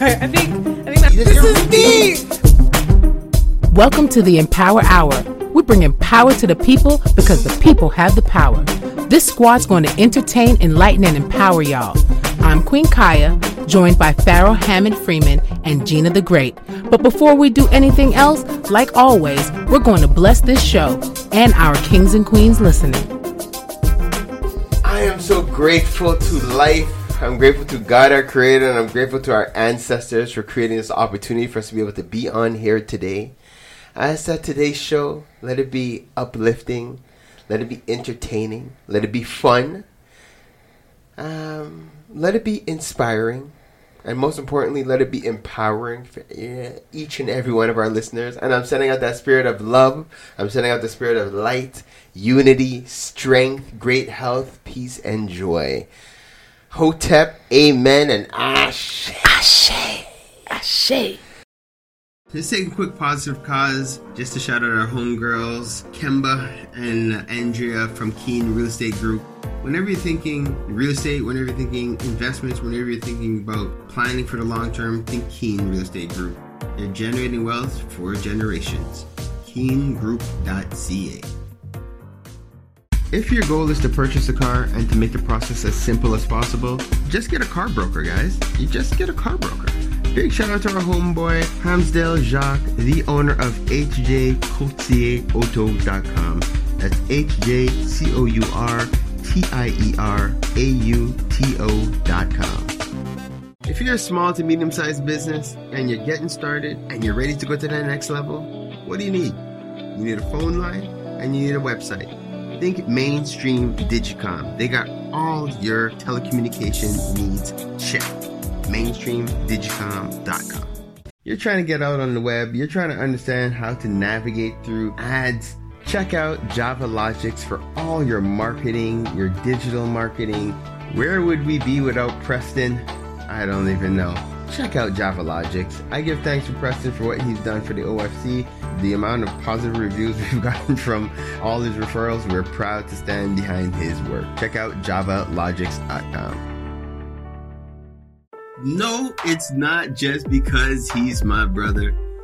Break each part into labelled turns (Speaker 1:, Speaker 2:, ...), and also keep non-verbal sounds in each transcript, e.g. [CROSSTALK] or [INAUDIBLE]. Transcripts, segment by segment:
Speaker 1: I think I think that, this is me.
Speaker 2: Welcome to the Empower Hour. We bring power to the people because the people have the power. This squad's going to entertain, enlighten, and empower y'all. I'm Queen Kaya, joined by Pharaoh Hammond Freeman and Gina the Great. But before we do anything else, like always, we're going to bless this show and our kings and queens listening.
Speaker 3: I am so grateful to life. I'm grateful to God, our Creator, and I'm grateful to our ancestors for creating this opportunity for us to be able to be on here today. I said today's show, let it be uplifting, let it be entertaining, let it be fun, um, let it be inspiring, and most importantly, let it be empowering for each and every one of our listeners. And I'm sending out that spirit of love. I'm sending out the spirit of light, unity, strength, great health, peace, and joy. Hotep, Amen, and Ashe.
Speaker 2: Ashe. Ashe.
Speaker 3: Let's take a quick positive cause just to shout out our homegirls, Kemba and Andrea from Keen Real Estate Group. Whenever you're thinking real estate, whenever you're thinking investments, whenever you're thinking about planning for the long term, think Keen Real Estate Group. They're generating wealth for generations. KeenGroup.ca. If your goal is to purchase a car and to make the process as simple as possible, just get a car broker, guys. You just get a car broker. Big shout out to our homeboy, Hamsdale Jacques, the owner of HJCourtierAuto.com. That's H-J-C-O-U-R-T-I-E-R-A-U-T-O.com. If you're a small to medium sized business and you're getting started and you're ready to go to that next level, what do you need? You need a phone line and you need a website. Think mainstream Digicom. They got all your telecommunication needs checked mainstreamdigicom.com. You're trying to get out on the web, you're trying to understand how to navigate through ads. Check out Java Logics for all your marketing, your digital marketing. Where would we be without Preston? I don't even know. Check out Java Logics. I give thanks to Preston for what he's done for the OFC. The amount of positive reviews [LAUGHS] we've gotten from all his referrals, we're proud to stand behind his work. Check out javalogics.com. No, it's not just because he's my brother.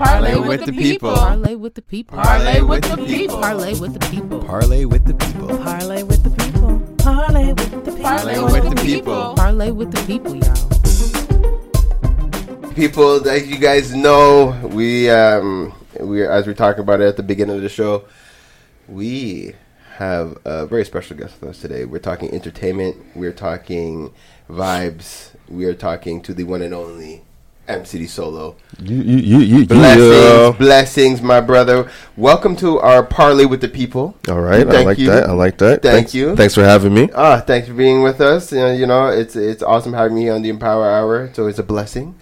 Speaker 1: Parlay with the people.
Speaker 2: Parlay with the people.
Speaker 1: Parlay with the people.
Speaker 2: Parlay with the people.
Speaker 4: Parlay with the people.
Speaker 5: Parlay with the people. Parlay with the people.
Speaker 1: Parlay with the people.
Speaker 2: Parlay with the people, y'all.
Speaker 3: People, as you guys know, we um we as we talked about it at the beginning of the show, we have a very special guest with us today. We're talking entertainment. We're talking vibes. We are talking to the one and only M City Solo.
Speaker 6: You, you, you, you,
Speaker 3: Blessings,
Speaker 6: yeah.
Speaker 3: blessings, my brother. Welcome to our parley with the people.
Speaker 6: All right, I like
Speaker 3: you.
Speaker 6: that. I like that.
Speaker 3: Thank
Speaker 6: thanks,
Speaker 3: you.
Speaker 6: Thanks for having me.
Speaker 3: Ah, thanks for being with us. Uh, you know, it's it's awesome having me on the Empower Hour. So it's always a blessing.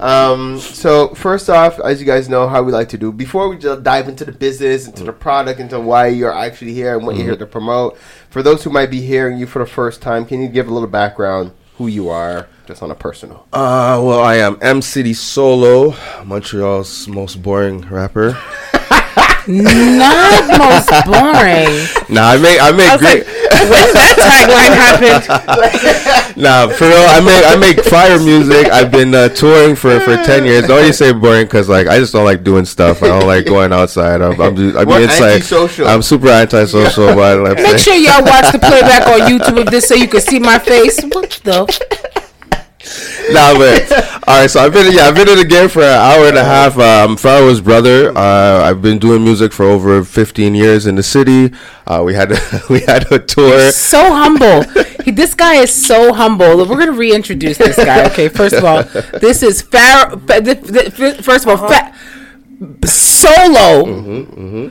Speaker 3: Um, so first off, as you guys know, how we like to do before we just dive into the business, into the product, into why you're actually here and what you're here to promote. For those who might be hearing you for the first time, can you give a little background, who you are, just on a personal?
Speaker 6: Uh, well, I am M City Solo, Montreal's most boring rapper.
Speaker 2: Not most boring.
Speaker 6: Nah, I make I make
Speaker 1: I
Speaker 6: great.
Speaker 1: like, when that tagline happened,
Speaker 6: nah, for real, I make I make fire music. I've been uh, touring for for ten years. Don't you say boring? Because like I just don't like doing stuff. I don't like going outside. I'm I'm, just, I'm
Speaker 3: We're
Speaker 6: inside.
Speaker 3: antisocial.
Speaker 6: I'm super antisocial. But I'm
Speaker 2: Make sure y'all watch the playback on YouTube of this so you can see my face. What the? [LAUGHS]
Speaker 6: nah, but all right. So I've been yeah, I've been in the game for an hour and a half. Uh, I'm Pharaoh's brother. Uh, I've been doing music for over 15 years in the city. Uh, we had [LAUGHS] we had a tour.
Speaker 2: So humble. He, this guy is so humble. We're gonna reintroduce this guy. Okay, first of all, this is Pharaoh. Fa- th- th- First of all, Fa- Solo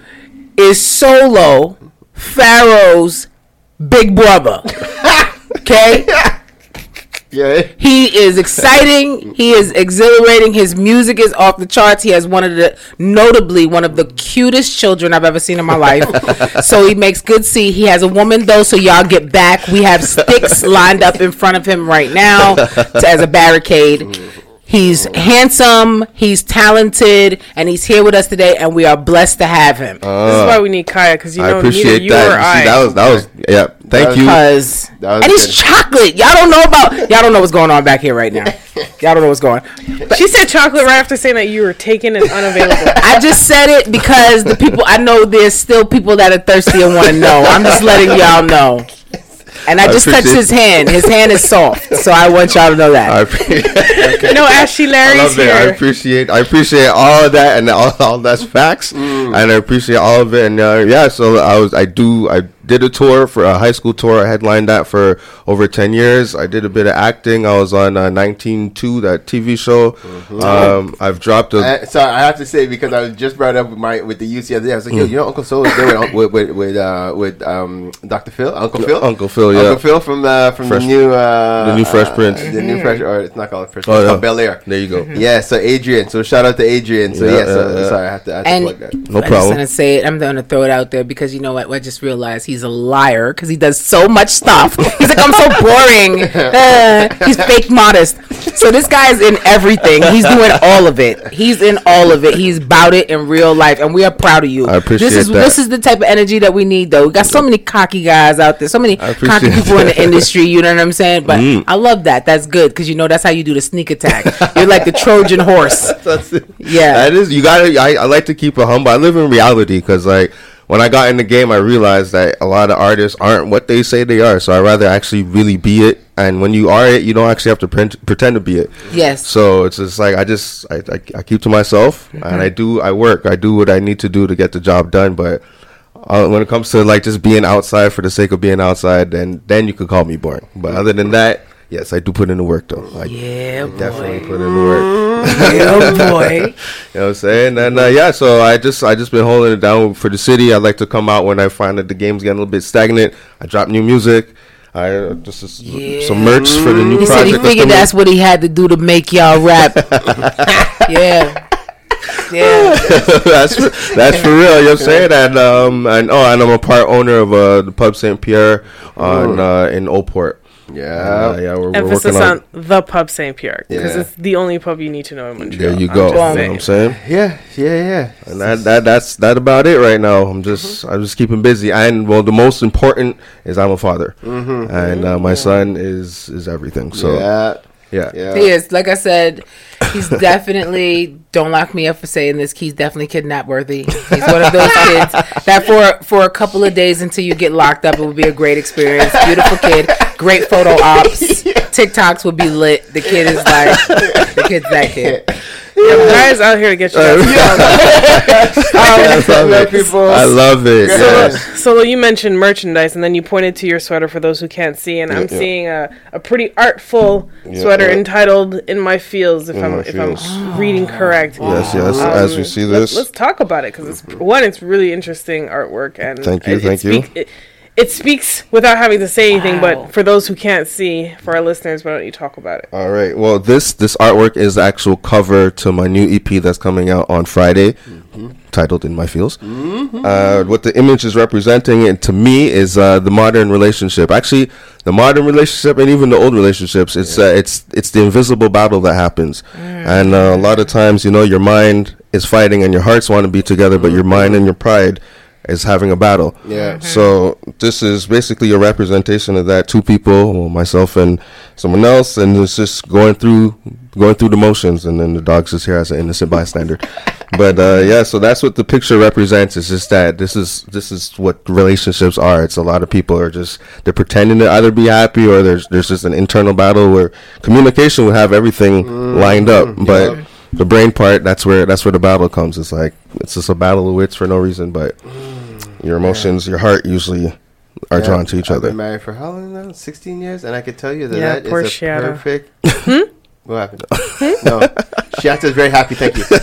Speaker 2: is Solo Pharaoh's big brother. [LAUGHS] Okay.
Speaker 3: Yeah.
Speaker 2: He is exciting. He is exhilarating. His music is off the charts. He has one of the, notably one of the cutest children I've ever seen in my life. [LAUGHS] so he makes good seat. He has a woman though, so y'all get back. We have sticks lined up in front of him right now to, as a barricade. He's handsome, he's talented, and he's here with us today, and we are blessed to have him.
Speaker 1: Uh, this is why we need Kaya because you
Speaker 6: I
Speaker 1: know neither
Speaker 6: appreciate
Speaker 1: you
Speaker 6: that.
Speaker 1: or
Speaker 6: You
Speaker 1: I.
Speaker 6: see, that was that was yeah. Thank you.
Speaker 2: Because
Speaker 3: That was
Speaker 2: and he's
Speaker 3: good.
Speaker 2: chocolate. Y'all don't know about y'all don't know what's going on back here right now. [LAUGHS] Y'all don't know what's going. on.
Speaker 1: she said chocolate right after saying that you were taken and unavailable. [LAUGHS]
Speaker 2: I just said it because the people I know there's still people that are thirsty and want to know. I'm just letting y'all know. And I
Speaker 6: I
Speaker 2: just touched his hand. His hand is soft, so I want y'all to know that.
Speaker 6: I appreciate. [LAUGHS]
Speaker 1: no, Ashley
Speaker 6: I
Speaker 1: Larry's
Speaker 6: love it. I appreciate. I appreciate all of that, and all, all that's facts, and I appreciate all of it. And uh, yeah, so I was. I do. I did a tour for a high school tour. I headlined that for over ten years. I did a bit of acting. I was on uh, nineteen two, that TV show. Um, I've dropped a.
Speaker 3: Uh, so I have to say because I was just brought up with my with the UC the other day. I was like, yo, you know, Uncle Soul is there with with with, with, uh, with um, Dr. Phil, Uncle Phil,
Speaker 6: Uncle Phil, yeah.
Speaker 3: Uncle Phil from the from
Speaker 6: Fresh-
Speaker 3: the new uh,
Speaker 6: the new Fresh
Speaker 3: uh,
Speaker 6: Prince.
Speaker 3: the new Fresh, or it's not called Fresh
Speaker 6: Oh,
Speaker 3: Prince, it's
Speaker 6: yeah.
Speaker 3: called Bel Air.
Speaker 6: There you go.
Speaker 3: Yeah, so Adrian. So shout out to Adrian. So
Speaker 6: Yeah,
Speaker 3: yeah, so,
Speaker 6: yeah, yeah.
Speaker 3: sorry, I have to, I have to
Speaker 2: And
Speaker 3: plug that.
Speaker 6: No problem.
Speaker 2: I'm just gonna say it. I'm gonna throw it out there because you know what? I just realized he's a liar because he does so much stuff. He's like, I'm so boring. [LAUGHS] Uh, he's fake modest. So this guy's in everything. He's doing all of it. He's in all of it. He's about it in real life, and we are proud of you.
Speaker 6: I appreciate
Speaker 2: this is
Speaker 6: that.
Speaker 2: this is the type of energy that we need, though. We got so many cocky guys out there, so many cocky people in the industry. You know what I'm saying? But I love that. That's good because you know that's how you do the sneak attack. You're like the Trojan horse. [LAUGHS]
Speaker 6: That's it.
Speaker 2: Yeah.
Speaker 6: that is. You gotta. I, I like to keep it humble. I live in reality because like when I got in the game, I realized that a lot of artists aren't what they say they are. So I rather actually really be it. And when you are it, you don't actually have to pre- pretend to be it.
Speaker 2: Yes.
Speaker 6: So it's just like I just I, I, I keep to myself and I do I work I do what I need to do to get the job done. But uh, when it comes to like just being outside for the sake of being outside, then then you could call me boring. But other than that, yes, I do put in the work though. I
Speaker 2: Yeah,
Speaker 6: definitely put in the work.
Speaker 2: yeah, boy. [LAUGHS]
Speaker 6: You know what I'm saying? And uh, yeah, so I just I just been holding it down for the city. I like to come out when I find that the game's getting a little bit stagnant. I drop new music. I uh, just uh, some merch for the new
Speaker 2: He said he
Speaker 6: project.
Speaker 2: figured that's what he had to do to make y'all rap. [LAUGHS] [LAUGHS] yeah. Yeah.
Speaker 6: that's for, that's for real. You know what I'm saying? And um and oh and I'm a part owner of uh the pub Saint Pierre on uh in Oldport.
Speaker 3: Yeah.
Speaker 6: Uh, yeah, we're, we're
Speaker 1: Emphasis
Speaker 6: working on.
Speaker 1: on the pub Saint Pierre because
Speaker 3: Yeah.
Speaker 1: it's the only pub you need to know in Montreal.
Speaker 6: There you
Speaker 1: I'm
Speaker 6: go.
Speaker 1: just
Speaker 6: You know what. I'm saying?
Speaker 3: Yeah, yeah, yeah.
Speaker 6: And that, that that's that about it right now. I'm just I'm just keeping busy. And well, the most important is I'm a father, and uh, my son is is everything. So yeah,
Speaker 3: yeah,
Speaker 6: yeah.
Speaker 3: yeah.
Speaker 2: He is. Like I said, he's definitely [LAUGHS] don't lock me up for saying this. He's definitely kidnap worthy. He's one of those kids that for for a couple of days until you get locked up, it would be a great experience. Beautiful kid, great photo ops. [LAUGHS] TikToks would be lit. The kid is like the kid's that kid. [LAUGHS]
Speaker 1: Guys out here to get you. guys [LAUGHS] [LAUGHS]
Speaker 6: I love
Speaker 3: Let
Speaker 6: it.
Speaker 3: people-
Speaker 6: I love it.
Speaker 3: Yeah.
Speaker 6: Yes.
Speaker 1: So you mentioned merchandise, and then you pointed to your sweater for those who can't see, and I'm
Speaker 6: yeah.
Speaker 1: seeing a, a pretty artful
Speaker 6: Yeah,
Speaker 1: sweater
Speaker 6: yeah.
Speaker 1: entitled "In My Feels," if
Speaker 6: In
Speaker 1: I'm if
Speaker 6: Fields.
Speaker 1: I'm [GASPS] reading correct.
Speaker 6: Yes, yes.
Speaker 1: Um,
Speaker 6: As we see
Speaker 1: let-
Speaker 6: this,
Speaker 1: let's talk about it because it's one, it's really interesting artwork, and
Speaker 6: Thank you,
Speaker 1: it, it
Speaker 6: thank you.
Speaker 1: It, it speaks without having to say anything,
Speaker 2: Wow.
Speaker 1: but for those who can't see, for our listeners, why don't you talk about it?
Speaker 6: All right. Well, this this artwork is the actual cover to my new EP that's coming out on Friday, titled "In My Feels." Uh, what the image is representing, and to me, is uh, the modern relationship. Actually, the modern relationship and even the old relationships. It's uh, it's it's the invisible battle that happens, and uh, a lot of times, you know, your mind is fighting and your hearts want to be together, but your mind and your pride is having a battle.
Speaker 3: Yeah. Mm-hmm.
Speaker 6: So this is basically a representation of that. Two people, well, myself and someone else, and it's just going through going through the motions, and then the dog's just here as an innocent bystander. [LAUGHS] but uh, yeah, so that's what the picture represents. It's just that this is this is what relationships are. It's a lot of people are just they're pretending to either be happy or there's there's just an internal battle where communication would have everything mm-hmm. lined up, but. The brain part, that's where that's where the battle comes. It's like it's just a battle of wits for no reason, but mm-hmm. Your emotions, your heart usually are
Speaker 3: Yeah,
Speaker 6: drawn to each
Speaker 3: I've
Speaker 6: other.
Speaker 3: been married for how long now? 16 years, and I can tell you that
Speaker 1: Yeah,
Speaker 3: that is
Speaker 1: poor
Speaker 3: a
Speaker 1: Shiata.
Speaker 3: perfect. [LAUGHS] What happened? [LAUGHS] no, Shiata's very happy. Thank you. [LAUGHS]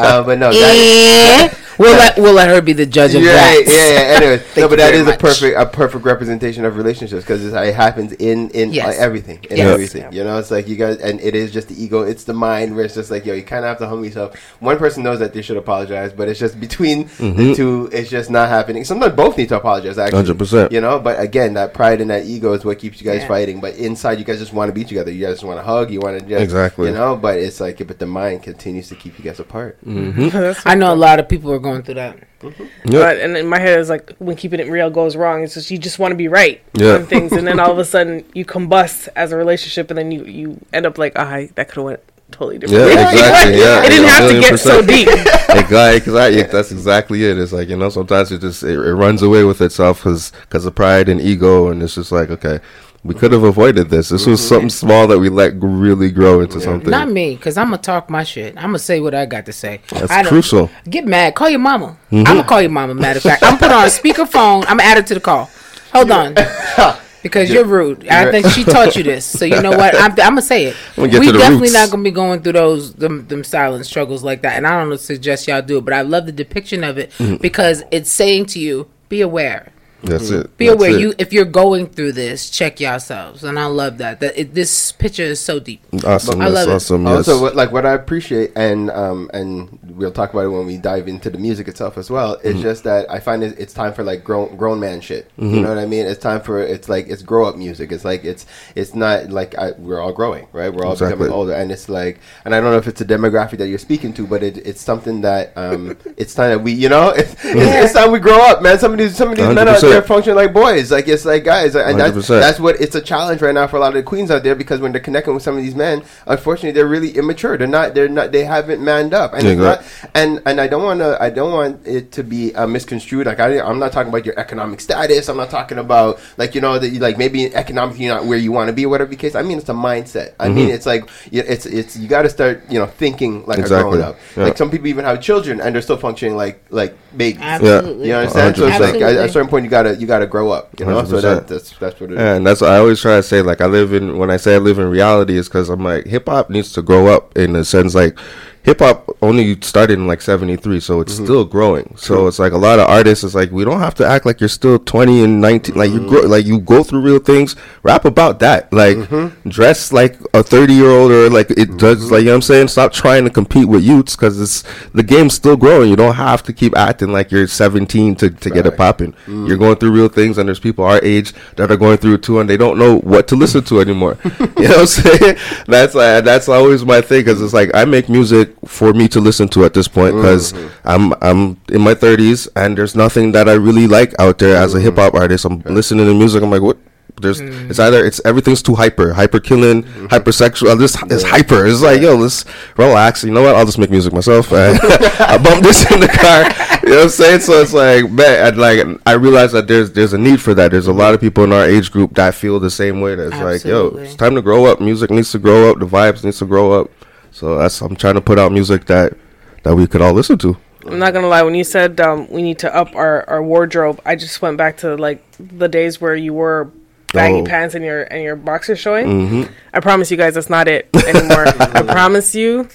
Speaker 3: Uh, but no, that,
Speaker 2: We'll let we'll let her be the judge of
Speaker 3: yeah,
Speaker 2: that.
Speaker 3: yeah, yeah. Anyway, [LAUGHS] no, but that is
Speaker 2: very
Speaker 3: is a perfect a perfect representation of relationships because it happens in in
Speaker 2: Yes.
Speaker 3: uh, everything, in
Speaker 2: Yes.
Speaker 3: everything. You know, it's like you guys, and it is just the ego, it's the mind where it's just like yo, you kind of have to humble yourself. One person knows that they should apologize, but it's just between the two, it's just not happening. Sometimes both need to apologize. Actually,
Speaker 6: 100%.
Speaker 3: You know, but again, that pride and that ego is what keeps you guys
Speaker 2: Yeah.
Speaker 3: fighting. But inside, you guys just want to be together. You guys just want to hug. You want to just
Speaker 6: Exactly.
Speaker 3: You know, but it's like, but the mind continues to keep you guys apart.
Speaker 1: That's
Speaker 2: I know a lot of people are going through that.
Speaker 1: But and in my head is like when keeping it real goes wrong. It's just you just want to be right
Speaker 6: Yeah.
Speaker 1: on [LAUGHS] things, and then all of a [LAUGHS] sudden you combust as a relationship, and then you you end up like, ah, that could have went totally different.
Speaker 6: Yeah, exactly, [LAUGHS] yeah,
Speaker 1: it didn't have to
Speaker 6: million
Speaker 1: get so
Speaker 6: percent.
Speaker 1: deep.
Speaker 6: exactly, exactly. That's exactly it. It's like you know, sometimes it just it, it runs away with itself because because of pride and ego, and it's just like okay, we could have avoided this. This was something small that we let really grow into something.
Speaker 2: Not me, because I'm gonna talk my shit. I'm gonna say what I got to say.
Speaker 6: That's
Speaker 2: I
Speaker 6: crucial.
Speaker 2: Get mad. Call your mama.
Speaker 6: Mm-hmm.
Speaker 2: I'm gonna call your mama. Matter of fact, I'm put on a speakerphone. I'm gonna add her to the call. Hold on. [LAUGHS] Because you're rude. I think she taught you this. So you know what? I'm, I'm gonna say it.
Speaker 6: gonna
Speaker 2: we
Speaker 6: to
Speaker 2: definitely
Speaker 6: roots.
Speaker 2: not gonna be going through those them, them silent struggles like that. And I don't suggest y'all do it, but I love the depiction of it
Speaker 6: Mm-hmm.
Speaker 2: because it's saying to you, be aware.
Speaker 6: That's it.
Speaker 2: Be
Speaker 6: That's
Speaker 2: aware.
Speaker 6: it.
Speaker 2: You if you're going through this, check yourselves. And I love that. That it, this picture is so deep.
Speaker 6: awesome.
Speaker 2: I
Speaker 6: That's
Speaker 2: love it.
Speaker 6: awesome. Yes.
Speaker 3: Also, what, like what I appreciate, and um, and we'll talk about it when we dive into the music itself as well. It's
Speaker 6: Mm-hmm.
Speaker 3: just that I find it, it's time for like grown grown man shit. You know what I mean? It's time for it's like it's grow up music. It's like it's it's not like I, we're all growing, right? We're all
Speaker 6: Exactly.
Speaker 3: becoming older, and it's like, and I don't know if it's a demographic that you're speaking to, but it, it's something that um, [LAUGHS] it's time that we, you know, [LAUGHS] it's, it's, it's time we grow up, man. Some of these some of these men out
Speaker 6: 100%.
Speaker 3: there function like boys. Like it's like guys, and that's
Speaker 6: 100%.
Speaker 3: that's what it's a challenge right now for a lot of the queens out there because when they're connecting with some of these men, unfortunately, they're really immature. They're not. They're not. They haven't manned up, and
Speaker 6: Yeah,
Speaker 3: it's not, and and I don't want to. I don't want it to be uh, misconstrued. Like I, I'm not talking about your economic status. I'm not talking about like you know that you like maybe economically you're not where you want to be, whatever the case. I mean, it's a mindset. I mean, it's like it's it's you got to start you know thinking like
Speaker 6: Mm-hmm. Exactly.
Speaker 3: a grown up.
Speaker 6: Yeah.
Speaker 3: Like some people even have children and they're still functioning like like babies.
Speaker 2: Absolutely.
Speaker 3: You know what I'm saying? So it's like at a certain point you gotta you gotta grow up. You know,
Speaker 6: 100%.
Speaker 3: that, that's that's what it is.
Speaker 6: Yeah, and that's what I always try to say. Like I live in when I say I live in reality is because I'm like hip hop needs to grow up in the sense like hip hop only started in like '73, so it's mm-hmm. still growing. So it's like a lot of artists. It's like we don't have to act like you're still 20 and 19. Like you grow, mm-hmm. like you go through real things. Rap about that. Like mm-hmm. dress like a 30 year old or like it does. Like you know what I'm saying. Stop trying to compete with youths because it's the game's still growing. You don't have to keep acting like you're 17 to to get it
Speaker 3: Right.
Speaker 6: popping. Mm. You're going through real things, and there's people our age that are going through it too, and they don't know what to listen to anymore. [LAUGHS] you know what I'm saying? That's uh, that's always my thing because it's like I make music for me to listen to at this point because mm-hmm. I'm I'm in my 30s, and there's nothing that I really like out there as a mm-hmm. hip hop artist. I'm listening to music. I'm like, what? There's mm. it's either it's everything's too hyper, hyper killing, mm-hmm. hypersexual. This is hyper. It's like yo, let's relax. You know what? I'll just make music myself. [LAUGHS] And I bumped this in the car. You know what I'm saying? So it's like, man, I'd like I realize that there's there's a need for that. There's a lot of people in our age group that feel the same way. That's like, yo, it's time to grow up. Music needs to grow up. The vibes needs to grow up. So that's I'm trying to put out music that that we could all listen to.
Speaker 1: I'm not gonna lie. When you said um, we need to up our, our wardrobe, I just went back to like the days where you wore baggy
Speaker 6: Oh.
Speaker 1: pants and your and your boxers showing. Mm-hmm. I promise you guys, that's not it anymore. [LAUGHS] I promise you,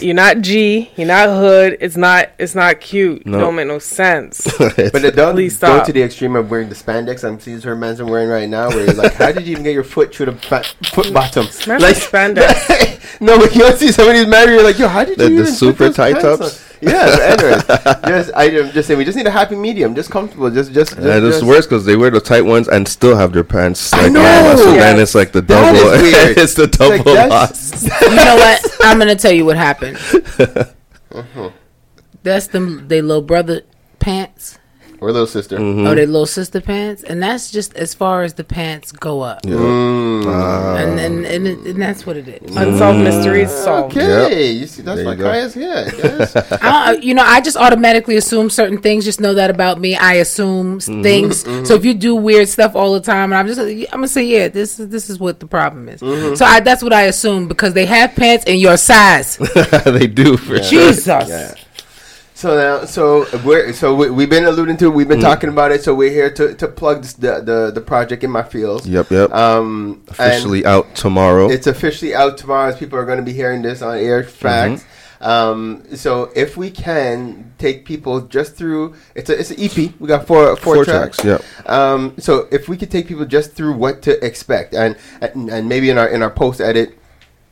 Speaker 1: you're not G, you're not hood. It's not it's not cute. It
Speaker 6: No.
Speaker 1: don't make no sense. [LAUGHS]
Speaker 3: But it don't
Speaker 1: Please
Speaker 3: go to the extreme of wearing the spandex I'm seeing her man's I'm wearing right now. Where you're like, how did you even get your foot through the fa- foot bottom?
Speaker 1: Smash the spandex. [LAUGHS]
Speaker 3: no, but you don't see somebody's married. You're like, yo, how did
Speaker 6: The-
Speaker 3: you
Speaker 6: the
Speaker 3: even put
Speaker 6: super
Speaker 3: those
Speaker 6: tight
Speaker 3: pants
Speaker 6: tops?
Speaker 3: On? Yeah, [LAUGHS] but anyways, just I, am just saying we just need a happy medium, just comfortable, just just. just
Speaker 6: And it's worse because they wear the tight ones and still have their pants.
Speaker 3: I
Speaker 6: Like,
Speaker 3: know!
Speaker 6: that. So then it's like the
Speaker 3: That
Speaker 6: double.
Speaker 3: is weird. [LAUGHS]
Speaker 6: it's the double
Speaker 3: that's-
Speaker 6: loss. [LAUGHS]
Speaker 2: You know what? I'm gonna tell you what happened.
Speaker 3: Uh-huh.
Speaker 2: That's them. They little brother pants
Speaker 3: or little sister.
Speaker 6: Mm-hmm.
Speaker 2: or they little sister pants, and that's just as far as the pants go up.
Speaker 3: Mm.
Speaker 2: And and and, and that's what it is.
Speaker 1: Unsolved mysteries solved.
Speaker 3: Okay, you see, that's
Speaker 6: There
Speaker 3: why
Speaker 6: you go.
Speaker 3: Kaya's here. Yes.
Speaker 2: I you know, I just automatically assume certain things. Just know that about me. I assume
Speaker 6: Mm-hmm.
Speaker 2: things. So if you do weird stuff all the time, and I'm just, I'm gonna say, yeah, this is this is what the problem is.
Speaker 6: Mm-hmm.
Speaker 2: So I, that's what I assume because they have pants in your size. [LAUGHS]
Speaker 6: they do for sure.
Speaker 2: Jesus.
Speaker 3: So now, so we're so we, we've been alluding to, we've been talking about it. So we're here to, to plug this, the, the the project in my feels.
Speaker 6: Yep, yep.
Speaker 3: Um,
Speaker 6: Officially out tomorrow.
Speaker 3: it's officially out tomorrow. As people are going to be hearing this on air facts. Um, so if we can take people just through, it's a it's an EP. We got four four,
Speaker 6: Four
Speaker 3: tracks.
Speaker 6: tracks, yep.
Speaker 3: Um, so if we could take people just through what to expect, and and, and maybe in our in our post edit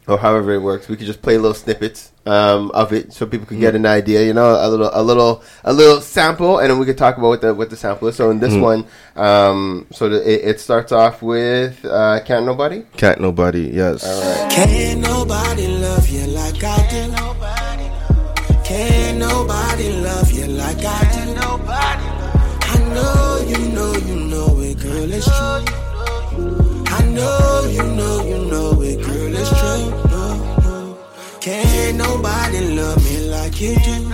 Speaker 3: or however it works, we could just play little snippets um, of it so people could get an idea. You know, a little a little a little sample, and then we could talk about what the what the sample is. So in this one, um, so the, it, it starts off with uh, "Can't Nobody."
Speaker 6: Can't nobody. Yes.
Speaker 7: Can't nobody love you like I do. Can't nobody love you like I do. Nobody. I know you know you know it, girl. It's true. I know you know Can't nobody love me like you do.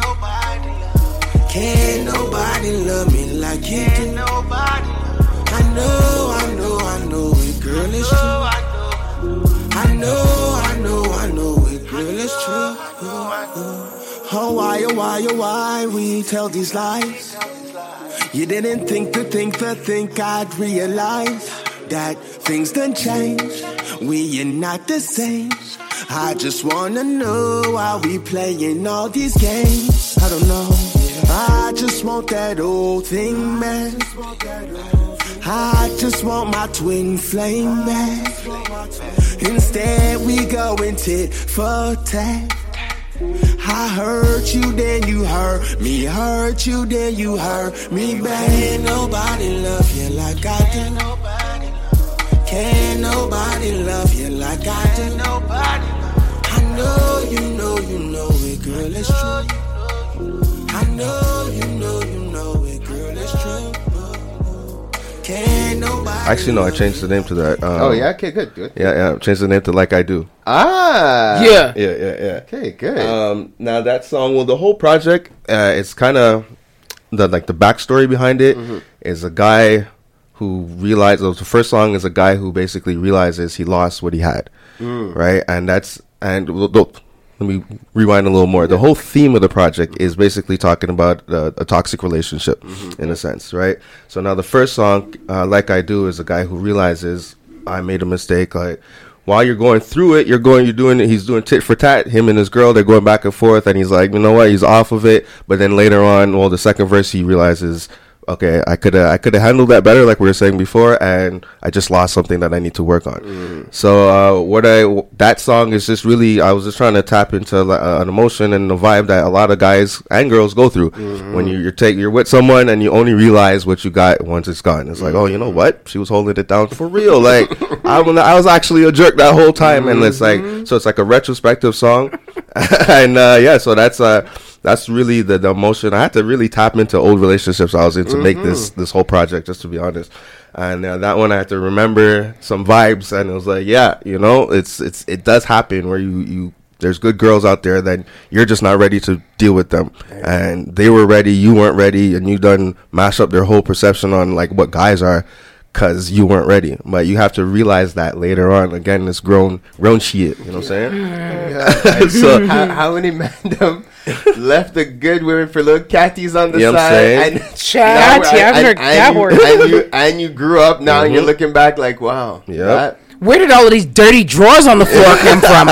Speaker 7: Can't nobody love me like you do. I know, I know, I know it, girl. It's true. I know, I know, I know it, girl, it's true. Oh, why, oh, why, oh, why we tell these lies? You didn't think to think to think I'd realize that things done change. We are not the same. I just wanna know why we playing all these games. I don't know. I just want that old thing back. I just want my twin flame back. Instead, we going tit for tat. I hurt you, then you hurt me. Hurt you, then you hurt me back. Can't nobody love you like I do. Nobody. Can't nobody love you like I do. Nobody. I know you know you know it, girl. It's true. I know you know you know it, girl. It's true. Can't nobody.
Speaker 6: Actually, no. I changed the name to that. Um,
Speaker 3: Oh yeah, okay, good, good.
Speaker 6: Yeah, yeah. I changed the name to Like I Do.
Speaker 3: Ah,
Speaker 2: Yeah.
Speaker 6: Yeah, yeah, yeah.
Speaker 3: Okay, good.
Speaker 6: Um, now that song, well, the whole project, uh, it's kind of the like the backstory behind it is a guy who realized the first song is a guy who basically realizes he lost what he had, right? And that's and let me rewind a little more. The whole theme of the project is basically talking about uh, a toxic relationship, in a sense, right? So now the first song, uh, like I do, is a guy who realizes I made a mistake, like while you're going through it, you're going, you're doing it. He's doing tit for tat. Him and his girl, they're going back and forth, and he's like, you know what? He's off of it. But then later on, well, the second verse, he realizes, okay, I could have, I could have handled that better, like we were saying before, and I just lost something that I need to work on. So uh, what I that song is just really, I was just trying to tap into uh, an emotion and a vibe that a lot of guys and girls go through when you, you're take, you're with someone and you only realize what you got once it's gone. It's like, oh, you know what? She was holding it down for real. Like [LAUGHS] I, was- I was actually a jerk that whole time, and it's like, so it's like a retrospective song, [LAUGHS] and uh, yeah, so that's uh that's really the, the emotion. I had to really tap into old relationships I was in to make this this whole project, just to be honest. And uh, that one I had to remember some vibes, and it was like, yeah, you know, it's it's it does happen where you you there's good girls out there that you're just not ready to deal with them, and they were ready, you weren't ready, and you done mash up their whole perception on like what guys are. Because you weren't ready. But you have to realize that later on. Again, it's grown grown shit. You know what I'm saying? [LAUGHS] so
Speaker 3: how, [LAUGHS] how many men [LAUGHS] them left the good women for little catties on the
Speaker 6: You know
Speaker 3: side? And
Speaker 1: Chat,
Speaker 3: now-
Speaker 1: yeah, I've
Speaker 3: and-
Speaker 1: heard
Speaker 3: and
Speaker 1: that
Speaker 3: you,
Speaker 1: word.
Speaker 3: And you, and you grew up now, and you're
Speaker 6: mm-hmm.
Speaker 3: looking back like, wow.
Speaker 6: Yep.
Speaker 2: Where did all of these dirty drawers on the floor come [LAUGHS] from?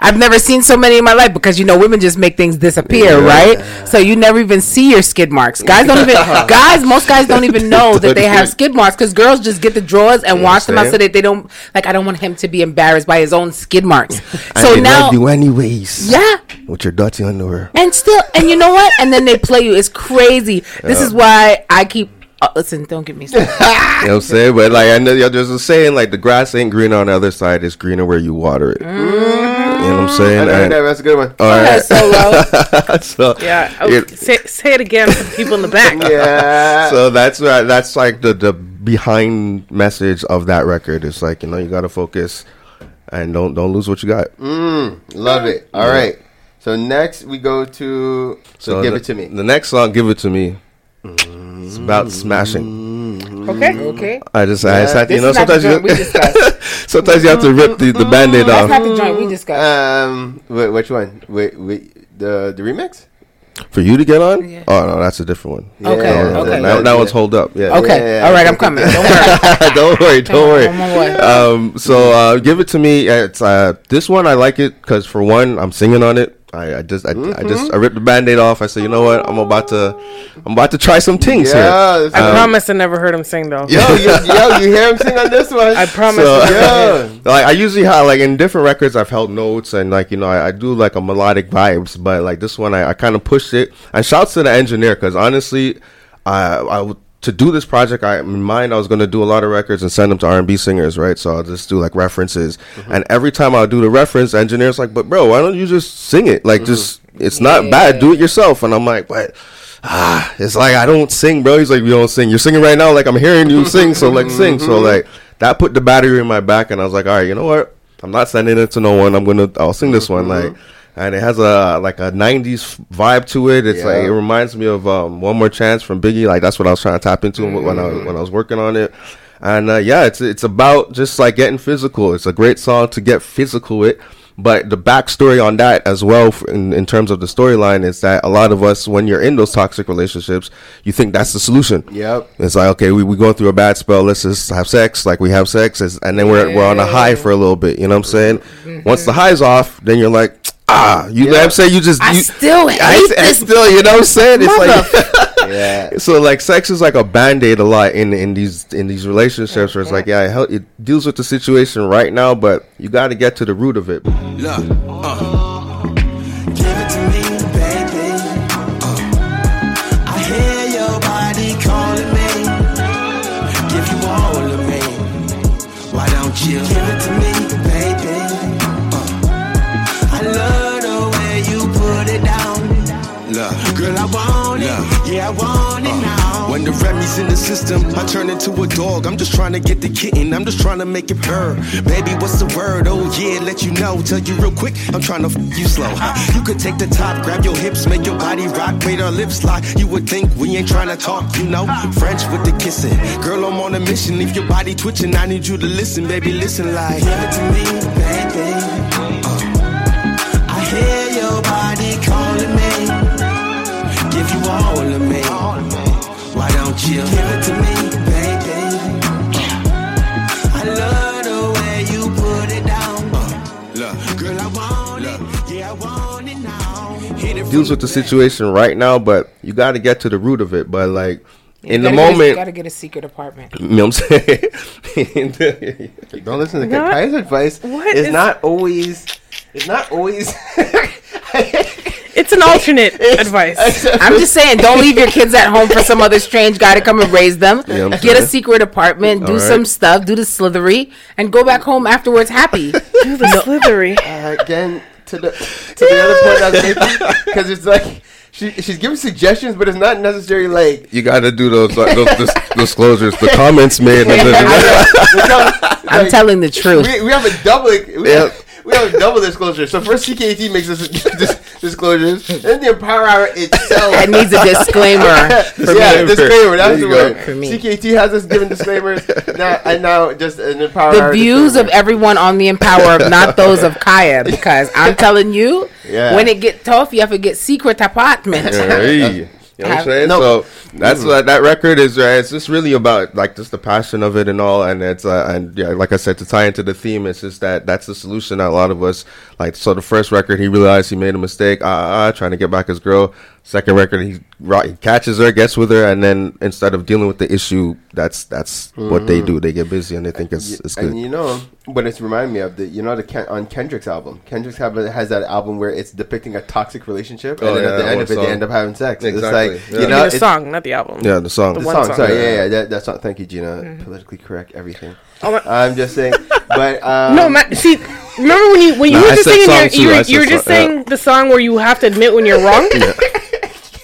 Speaker 2: I've never seen so many in my life because you know women just make things disappear, right? So you never even see your skid marks. Guys don't even [LAUGHS] guys most guys don't even know that they have [LAUGHS] skid marks because girls just get the drawers and wash them out so that they don't like. I don't want him to be embarrassed by his own skid marks. So now,
Speaker 6: you anyways.
Speaker 2: yeah.
Speaker 6: With your dirty underwear.
Speaker 2: And still, and you know what? And then they play you. It's crazy. This is why I keep. Uh, listen, don't get me [LAUGHS] started.
Speaker 6: You know what I'm saying? But like I know yeah, there's a saying like the grass ain't green on the other side, it's greener where you water it. You know what I'm saying?
Speaker 3: I know
Speaker 6: And-
Speaker 3: that, that's a good one.
Speaker 6: all right.
Speaker 1: Solo. [LAUGHS]
Speaker 6: so
Speaker 1: Yeah. Oh,
Speaker 6: it-
Speaker 1: say, say it again for the people in the back. [LAUGHS]
Speaker 3: Yeah.
Speaker 6: so that's right. That's like the the behind message of that record. It's like you know you got to focus and don't don't lose what you got.
Speaker 3: Mm, love it. All right. So next we go to. So, give
Speaker 6: the,
Speaker 3: it to me.
Speaker 6: The next song, "Give It to Me," it's about smashing.
Speaker 1: Okay.
Speaker 2: Okay.
Speaker 6: I just I just had to, you know
Speaker 2: is not the
Speaker 6: sometimes you
Speaker 2: joint we [LAUGHS] discussed.
Speaker 6: sometimes you have to rip the, the band-aid
Speaker 2: That's
Speaker 6: off
Speaker 2: not the joint we discussed.
Speaker 3: Um, wait, which one? Wait, wait, the the remix?
Speaker 6: for you to get on.
Speaker 2: Yeah.
Speaker 6: Oh no, that's a different one.
Speaker 2: Okay,
Speaker 6: No,
Speaker 2: okay.
Speaker 6: That, that one's hold up. Yeah.
Speaker 2: Okay.
Speaker 3: Yeah,
Speaker 2: All right.
Speaker 3: yeah,
Speaker 2: I'm coming. Don't worry. [LAUGHS]
Speaker 6: don't worry, don't worry.
Speaker 2: On my way.
Speaker 6: Um, so uh, give it to me. It's uh, this one I like it because for one, I'm singing on it. I, I just I, I just I ripped the band-aid off. I said, you know what? I'm about to I'm about to try some things here.
Speaker 3: Yeah. this-
Speaker 1: I
Speaker 6: Um,
Speaker 1: promise I never heard him sing though.
Speaker 3: yo, yo, yo, you hear him sing on this one?
Speaker 1: I promise.
Speaker 6: So-
Speaker 1: I never.
Speaker 3: Yeah. [LAUGHS]
Speaker 6: like I usually have like in different records I've held notes and like you know I, I do like a melodic vibes but like this one I, I kind of pushed it and shouts to the engineer because honestly I I would to do this project I in mind I was gonna do a lot of records and send them to R and B singers right so I'll just do like references mm-hmm. and every time I'll do the reference the engineer's like but bro why don't you just sing it like mm-hmm. just it's not bad do it yourself and I'm like but ah, it's like I don't sing, bro. He's like, you don't sing. You're singing right now, like I'm hearing you sing. So like, sing. So mm-hmm. like, that put the battery in my back, and I was like, all right, you know what? I'm not sending it to no one. I'm gonna, I'll sing this one. Like, and it has a like a '90s vibe to it. It's like it reminds me of um, One More Chance from Biggie. Like that's what I was trying to tap into when I when I was working on it. And uh, yeah, it's it's about just like getting physical. It's a great song to get physical with. But the backstory on that as well, in, in terms of the storyline, is that a lot of us, when you're in those toxic relationships, you think that's the solution.
Speaker 3: Yep.
Speaker 6: It's like okay, we we going through a bad spell. Let's just have sex. Like we have sex, and then we're we're on a high for a little bit. You know what I'm saying?
Speaker 2: Mm-hmm.
Speaker 6: Once the high's off, then you're like, ah, you know what I'm saying? You just
Speaker 2: I
Speaker 6: you,
Speaker 2: still
Speaker 6: I,
Speaker 2: hate
Speaker 6: I
Speaker 2: this
Speaker 6: still, you know what I'm saying? It's like. [LAUGHS]
Speaker 3: Yeah.
Speaker 6: So like sex is like a band-aid a lot in in these in these relationships where it's like yeah it, hel- it deals with the situation right now but you got to get to the root of it.
Speaker 8: Look, uh,
Speaker 7: in the system, I turn into a dog. I'm just trying to get the kitten. I'm just trying to make it purr. Baby, what's the word? Oh yeah, let you know. Tell you real quick, I'm trying to f- you slow. You could take the top, grab your hips, make your body rock, wait our lips lock. You would think we ain't trying to talk, you know. French with the kissing. Girl, I'm on a mission. Leave your body twitching. I need you to listen, baby. Listen like.
Speaker 8: Give it to me, baby. Uh, I hear your body calling me. Give you all of me. Why don't you give it to me, baby? Uh, I love the way you put it down. Uh,
Speaker 7: Look,
Speaker 8: girl, I want it. Yeah, I want it now.
Speaker 7: it
Speaker 6: Deals with the situation right now but you got to get to the root of it but like in the
Speaker 2: Gotta a-
Speaker 6: moment
Speaker 2: gotta get a secret apartment.
Speaker 6: you know what I'm saying? [LAUGHS]
Speaker 3: Don't listen to
Speaker 1: Not-
Speaker 3: Kai's advice.
Speaker 1: What
Speaker 3: It's
Speaker 1: is-
Speaker 3: not always. It's not always. [LAUGHS]
Speaker 1: It's an alternate [LAUGHS] advice.
Speaker 2: I'm just saying, don't leave your kids at home for some other strange guy to come and raise them.
Speaker 6: Yeah,
Speaker 2: Get
Speaker 6: saying.
Speaker 2: a secret apartment, do
Speaker 6: All right.
Speaker 2: some stuff, do the slithery, and go back home afterwards happy. [LAUGHS]
Speaker 1: Do the slithery. [LAUGHS]
Speaker 3: uh, again to the to the other point I was making because it's like she she's giving suggestions, but it's not necessarily like.
Speaker 6: you got to do those like, those dis- disclosures the comments made and then-
Speaker 2: I'm telling the truth.
Speaker 3: We, we have a double. We,
Speaker 6: Yeah.
Speaker 3: We have double disclosure. So first, CKUT makes this, [LAUGHS] this disclosures, and then the Empower Hour itself.
Speaker 1: That needs a disclaimer. [LAUGHS]
Speaker 3: yeah, disclaimer. That's the word.
Speaker 1: For me.
Speaker 3: CKUT has us giving disclaimers. [LAUGHS] now and now, just an Empower
Speaker 1: The
Speaker 3: Hour
Speaker 1: views of everyone on the Empower, not those of Kaya, because I'm telling you,
Speaker 3: Yeah.
Speaker 1: when it get tough, you have to get secret apartment.
Speaker 6: Hey. You know what I'm saying?
Speaker 3: No.
Speaker 6: So that's what that record is. Right? It's just really about like just the passion of it and all. And it's uh, and yeah, like I said, to tie into the theme, it's just that that's the solution that a lot of us like. So the first record, he realized he made a mistake. Ah, ah, ah, trying to get back his girl. Second record, he, he catches her, gets with her, and then instead of dealing with the issue, that's that's what they do. They get busy and they think it's it's good.
Speaker 3: And you know what it's reminding me of the you know the Ken, on Kendrick's album. Kendrick's album has that album where it's depicting a toxic relationship, and
Speaker 6: Oh,
Speaker 3: then
Speaker 6: yeah,
Speaker 3: at the end of it,
Speaker 6: song.
Speaker 3: they end up having sex.
Speaker 6: Exactly,
Speaker 3: It's like
Speaker 6: yeah.
Speaker 3: you
Speaker 1: You
Speaker 3: know,
Speaker 1: the song, not the album.
Speaker 6: yeah, the song.
Speaker 3: the
Speaker 1: one
Speaker 3: song.
Speaker 1: song.
Speaker 3: Sorry, yeah, yeah, that, that song. Thank you, Gina. Politically correct everything.
Speaker 1: Oh my-
Speaker 3: I'm just saying, [LAUGHS] but um,
Speaker 1: No, ma- see, remember when you when you
Speaker 6: Nah,
Speaker 1: were
Speaker 6: I
Speaker 1: just
Speaker 6: said
Speaker 1: singing your, you
Speaker 6: I
Speaker 1: were, you were just saying the song where you have to admit when you're wrong. [LAUGHS]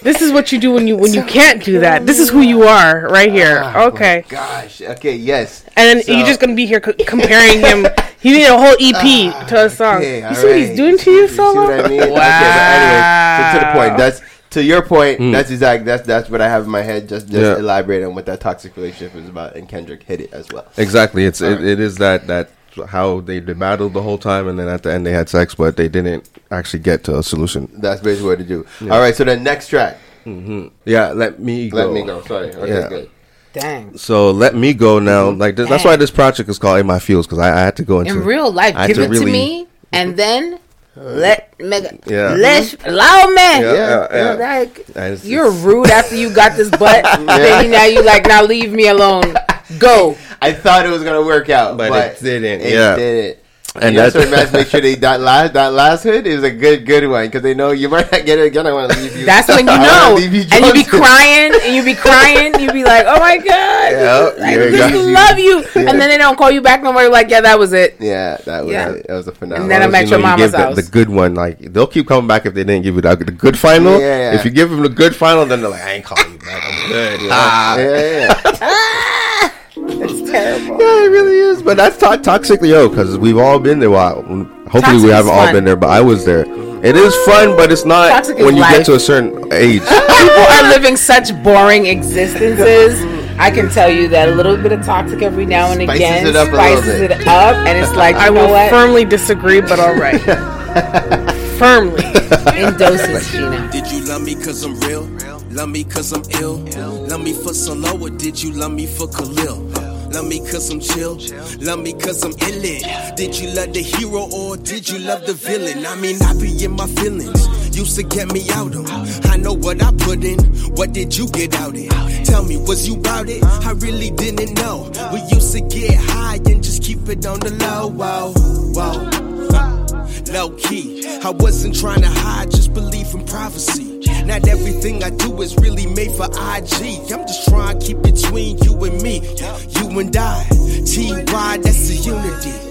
Speaker 1: This is what you do when you when you can't do that. This is who you are right here.
Speaker 3: Oh
Speaker 1: Okay,
Speaker 3: gosh. Okay. Yes.
Speaker 1: and then
Speaker 3: So-
Speaker 1: you're just gonna be here co- comparing him. [LAUGHS] He made a whole EP to ah, a song.
Speaker 3: Okay,
Speaker 1: you
Speaker 3: all
Speaker 1: see what he's doing to you,
Speaker 3: You see
Speaker 1: Solo?
Speaker 3: what I mean? Okay, but anyway, so to the point. That's to your point. Hmm. That's exact. That's that's what I have in my head. Just just
Speaker 6: Yeah.
Speaker 3: elaborate on what that toxic relationship is about, and Kendrick hit it as well.
Speaker 6: Exactly. It's it, it is that that how they, they battled the whole time, and then at the end they had sex, but they didn't actually get to a solution.
Speaker 3: That's basically what to do. All right. So the next track. Mm-hmm.
Speaker 6: Yeah, let me go.
Speaker 3: Let me go. Sorry. Okay.
Speaker 6: Yeah.
Speaker 3: Good.
Speaker 1: Dang.
Speaker 6: So let me go now. Mm-hmm. Like this, that's why this project is called "In My Feels" because I, I had to go into
Speaker 1: In real life, give
Speaker 6: to
Speaker 1: it to
Speaker 6: really-
Speaker 1: me, and mm-hmm. then uh, let me.
Speaker 6: Yeah.
Speaker 1: Let's allow me.
Speaker 6: Yeah, yeah, yeah.
Speaker 1: Like
Speaker 6: And it's-
Speaker 1: you're rude after you got this butt. [LAUGHS] Baby, now you like now leave me alone. [LAUGHS] Go. [LAUGHS]
Speaker 3: I thought it was gonna work out,
Speaker 6: But
Speaker 3: but,
Speaker 6: it didn't,
Speaker 3: It
Speaker 6: yeah.
Speaker 3: didn't.
Speaker 6: And
Speaker 3: And that's
Speaker 6: that's-
Speaker 3: what must make sure they that last that last hood is a good good one because they know you might not get it again. I want to leave you.
Speaker 1: That's when [LAUGHS] you know,
Speaker 3: leave you
Speaker 1: and you be crying, and you be crying, you be like, "Oh my god,
Speaker 6: Yeah,
Speaker 1: I just
Speaker 6: got you.
Speaker 1: love you," [LAUGHS] and then they don't call you back no more. You're like, "Yeah, that was it."
Speaker 3: Yeah, that was
Speaker 1: Yeah.
Speaker 3: it. That was a phenomenal.
Speaker 1: And then I'm at
Speaker 6: You
Speaker 1: your
Speaker 6: know, you
Speaker 1: mama's
Speaker 6: give the,
Speaker 1: house.
Speaker 6: the good one. Like they'll keep coming back if they didn't give you the, the good final.
Speaker 3: Yeah, yeah.
Speaker 6: If you give them the good final, then they're like, "I ain't calling you back. I'm good." Ah.
Speaker 3: yeah, yeah, yeah.
Speaker 1: It's terrible.
Speaker 6: Yeah, it really is. But that's to- toxic, yo, because we've all been there. Well, mm, hopefully
Speaker 1: Toxic
Speaker 6: we haven't all
Speaker 1: fun.
Speaker 6: been there, but I was there. It is fun, but it's not
Speaker 1: Toxic is
Speaker 6: when you
Speaker 1: life.
Speaker 6: get to a certain age. [LAUGHS]
Speaker 1: People are living such boring existences. I can tell you that a little bit of toxic every now and
Speaker 3: Spices
Speaker 1: again
Speaker 3: it up a little
Speaker 1: spices
Speaker 3: bit.
Speaker 1: it up, and it's like
Speaker 9: I
Speaker 1: you know
Speaker 9: will
Speaker 1: what?
Speaker 9: firmly disagree, but all right. [LAUGHS] firmly.
Speaker 1: In doses, Gina.
Speaker 7: Did you love me cause I'm real? Love me cause I'm ill? Love me for solo or did you love me for Khalil? Love me cause I'm chill? Love me cause I'm illin'? Did you love the hero or did you love the villain? I mean, I be in my feelings. Used to get me out of. I know what I put in. What did you get out in? Tell me, was you about it? I really didn't know. We used to get high and just keep it on the low. Whoa, whoa. Low key, I wasn't trying to hide, just believe in privacy. Not everything I do is really made for IG. I'm just trying to keep between you and me, you and I. TY, that's the unity.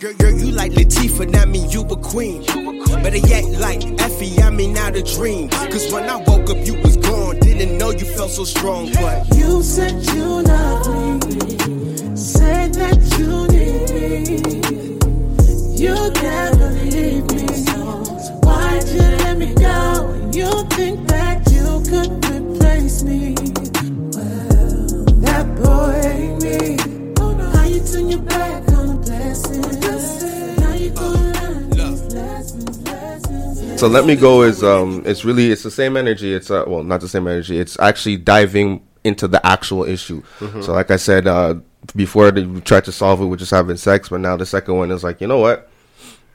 Speaker 7: Girl, girl, you like Latifah, that mean you a queen. But Better yet, like Effie, I mean not a dream. Cause when I woke up, you was gone. Didn't know you felt so strong, but
Speaker 8: You said you love me, said that you need me. You never leave me, so why'd you let me go? You think that you could replace me? Well, that boy ain't me. How you turn your back on a blessing? Now you go learn these lessons, lessons.
Speaker 6: So let me go is um it's really it's the same energy. It's uh well not the same energy. It's actually diving into the actual issue. So like I said uh before they tried to solve it with just having sex, but now the second one is like you know what.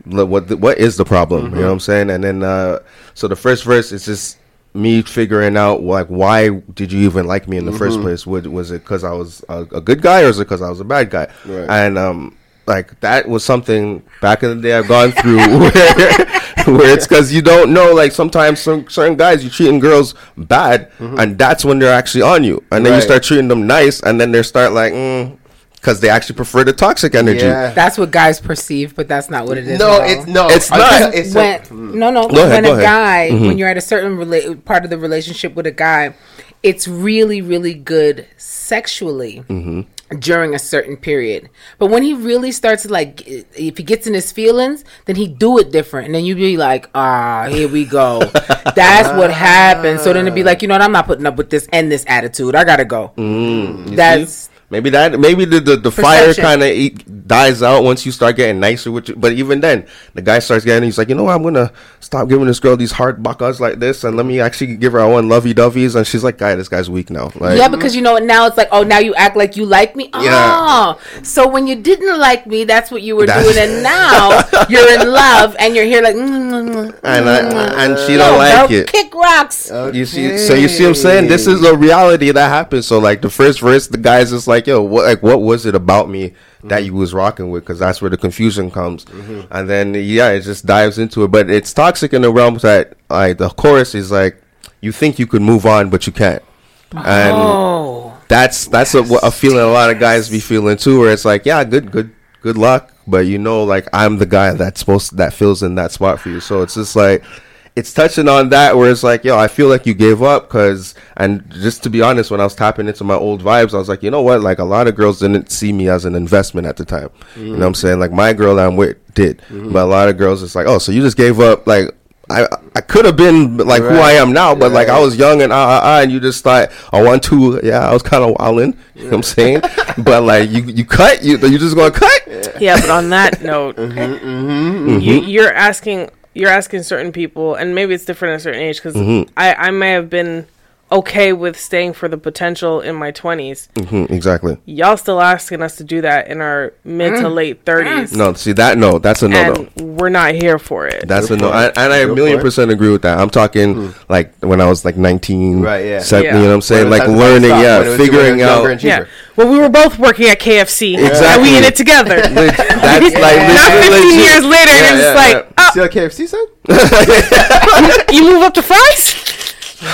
Speaker 6: What what is the problem? You know what I'm saying? And then uh so the first verse is just me figuring out like why did you even like me in the first place? Was, was it because I was a, a good guy or is it because I was a bad guy?
Speaker 3: Right.
Speaker 6: And um like that was something back in the day I've gone through [LAUGHS] where, [LAUGHS] where it's [LAUGHS] because you don't know like sometimes some certain guys you're treating girls bad and that's when they're actually on you and then you start treating them nice and then they start like because they actually prefer the toxic energy.
Speaker 3: Yeah.
Speaker 1: That's what guys perceive, but that's not what it is.
Speaker 3: No, it's no.
Speaker 6: It's not.
Speaker 3: It's
Speaker 1: when no no
Speaker 6: Go ahead,
Speaker 1: when
Speaker 6: go
Speaker 1: a
Speaker 6: ahead. Mm-hmm.
Speaker 1: guy when you're at a certain rela- part of the relationship with a guy it's really really good sexually
Speaker 6: Mm-hmm.
Speaker 2: During a certain period. But when he really starts to like, if he gets in his feelings, then he do it different, and then you be like, ah, here we go. [LAUGHS] That's what happened. So then it'd be like, you know what? I'm not putting up with this and this attitude. I gotta go.
Speaker 6: Mm,
Speaker 2: That's
Speaker 6: see? Maybe that maybe the the, the fire kind of dies out once you start getting nicer with you. But even then, the guy starts getting. He's like, you know, what? I'm gonna stop giving this girl these hard bakas like this, and let me actually give her one lovey doveys. And she's like, guy, this guy's weak now. Like,
Speaker 2: yeah, because you know? Now it's like, oh, now you act like you like me.
Speaker 6: Yeah.
Speaker 2: Oh, so when you didn't like me, that's what you were
Speaker 6: That's-
Speaker 2: doing, and [LAUGHS] now you're in love, and you're here like, mm, mm, mm,
Speaker 6: and I, and she don't like
Speaker 2: bro,
Speaker 6: it.
Speaker 2: Kick rocks.
Speaker 6: You see, so you see what I'm saying? This is a reality that happens. So like the first verse, the guy's just like, "Yo, what like what was it about me that mm-hmm. you was rocking with?" Because that's where the confusion comes, mm-hmm. and then yeah, it just dives into it. But it's toxic in the realms that like the chorus is like, you think you could move on, but you can't, and
Speaker 2: Oh,
Speaker 6: that's that's a, a feeling a lot of guys be feeling too, where it's like, yeah, good, good, good luck, but you know, like I'm the guy that's supposed that fills in that spot for you. So it's just like it's touching on that where it's like, yo, I feel like you gave up because, and just to be honest, when I was tapping into my old vibes, I was like, you know what, like a lot of girls didn't see me as an investment at the time. You know what I'm saying? Like my girl that I'm with did, but a lot of girls, it's like, oh, so you just gave up, like. I I could have been like who I am now, but like I was young and ah ah ah, and you just thought I want to, yeah, I was kind of wilding. You know what I'm saying? but like you you cut, you you just gonna cut?
Speaker 1: Yeah, but on that note,
Speaker 6: Mm-hmm.
Speaker 1: you, you're asking you're asking certain people, and maybe it's different at a certain age because
Speaker 6: Mhm.
Speaker 1: I I may have been okay with staying for the potential in my twenties.
Speaker 6: hmm exactly.
Speaker 1: Y'all still asking us to do that in our mid to late thirties,
Speaker 6: No, see that no, that's a no no.
Speaker 1: we're not here for it.
Speaker 6: That's a no, I, and I a
Speaker 3: Good
Speaker 6: million
Speaker 3: point.
Speaker 6: percent agree with that. I'm talking like when I was like 19,
Speaker 3: Right, yeah.
Speaker 6: seven-
Speaker 1: Yeah.
Speaker 6: you know what I'm saying, like learning,
Speaker 3: time
Speaker 6: yeah,
Speaker 3: when
Speaker 6: figuring
Speaker 3: when it was younger
Speaker 6: out.
Speaker 1: yeah. Well, we were both working at KFC, and
Speaker 6: Exactly.
Speaker 1: we in it together. [LAUGHS]
Speaker 6: That's like
Speaker 1: Not 15
Speaker 6: legit.
Speaker 1: years later, and
Speaker 6: Yeah,
Speaker 1: it's
Speaker 6: yeah,
Speaker 1: like, oh,
Speaker 3: Still KFC, son?
Speaker 1: you move up to fries?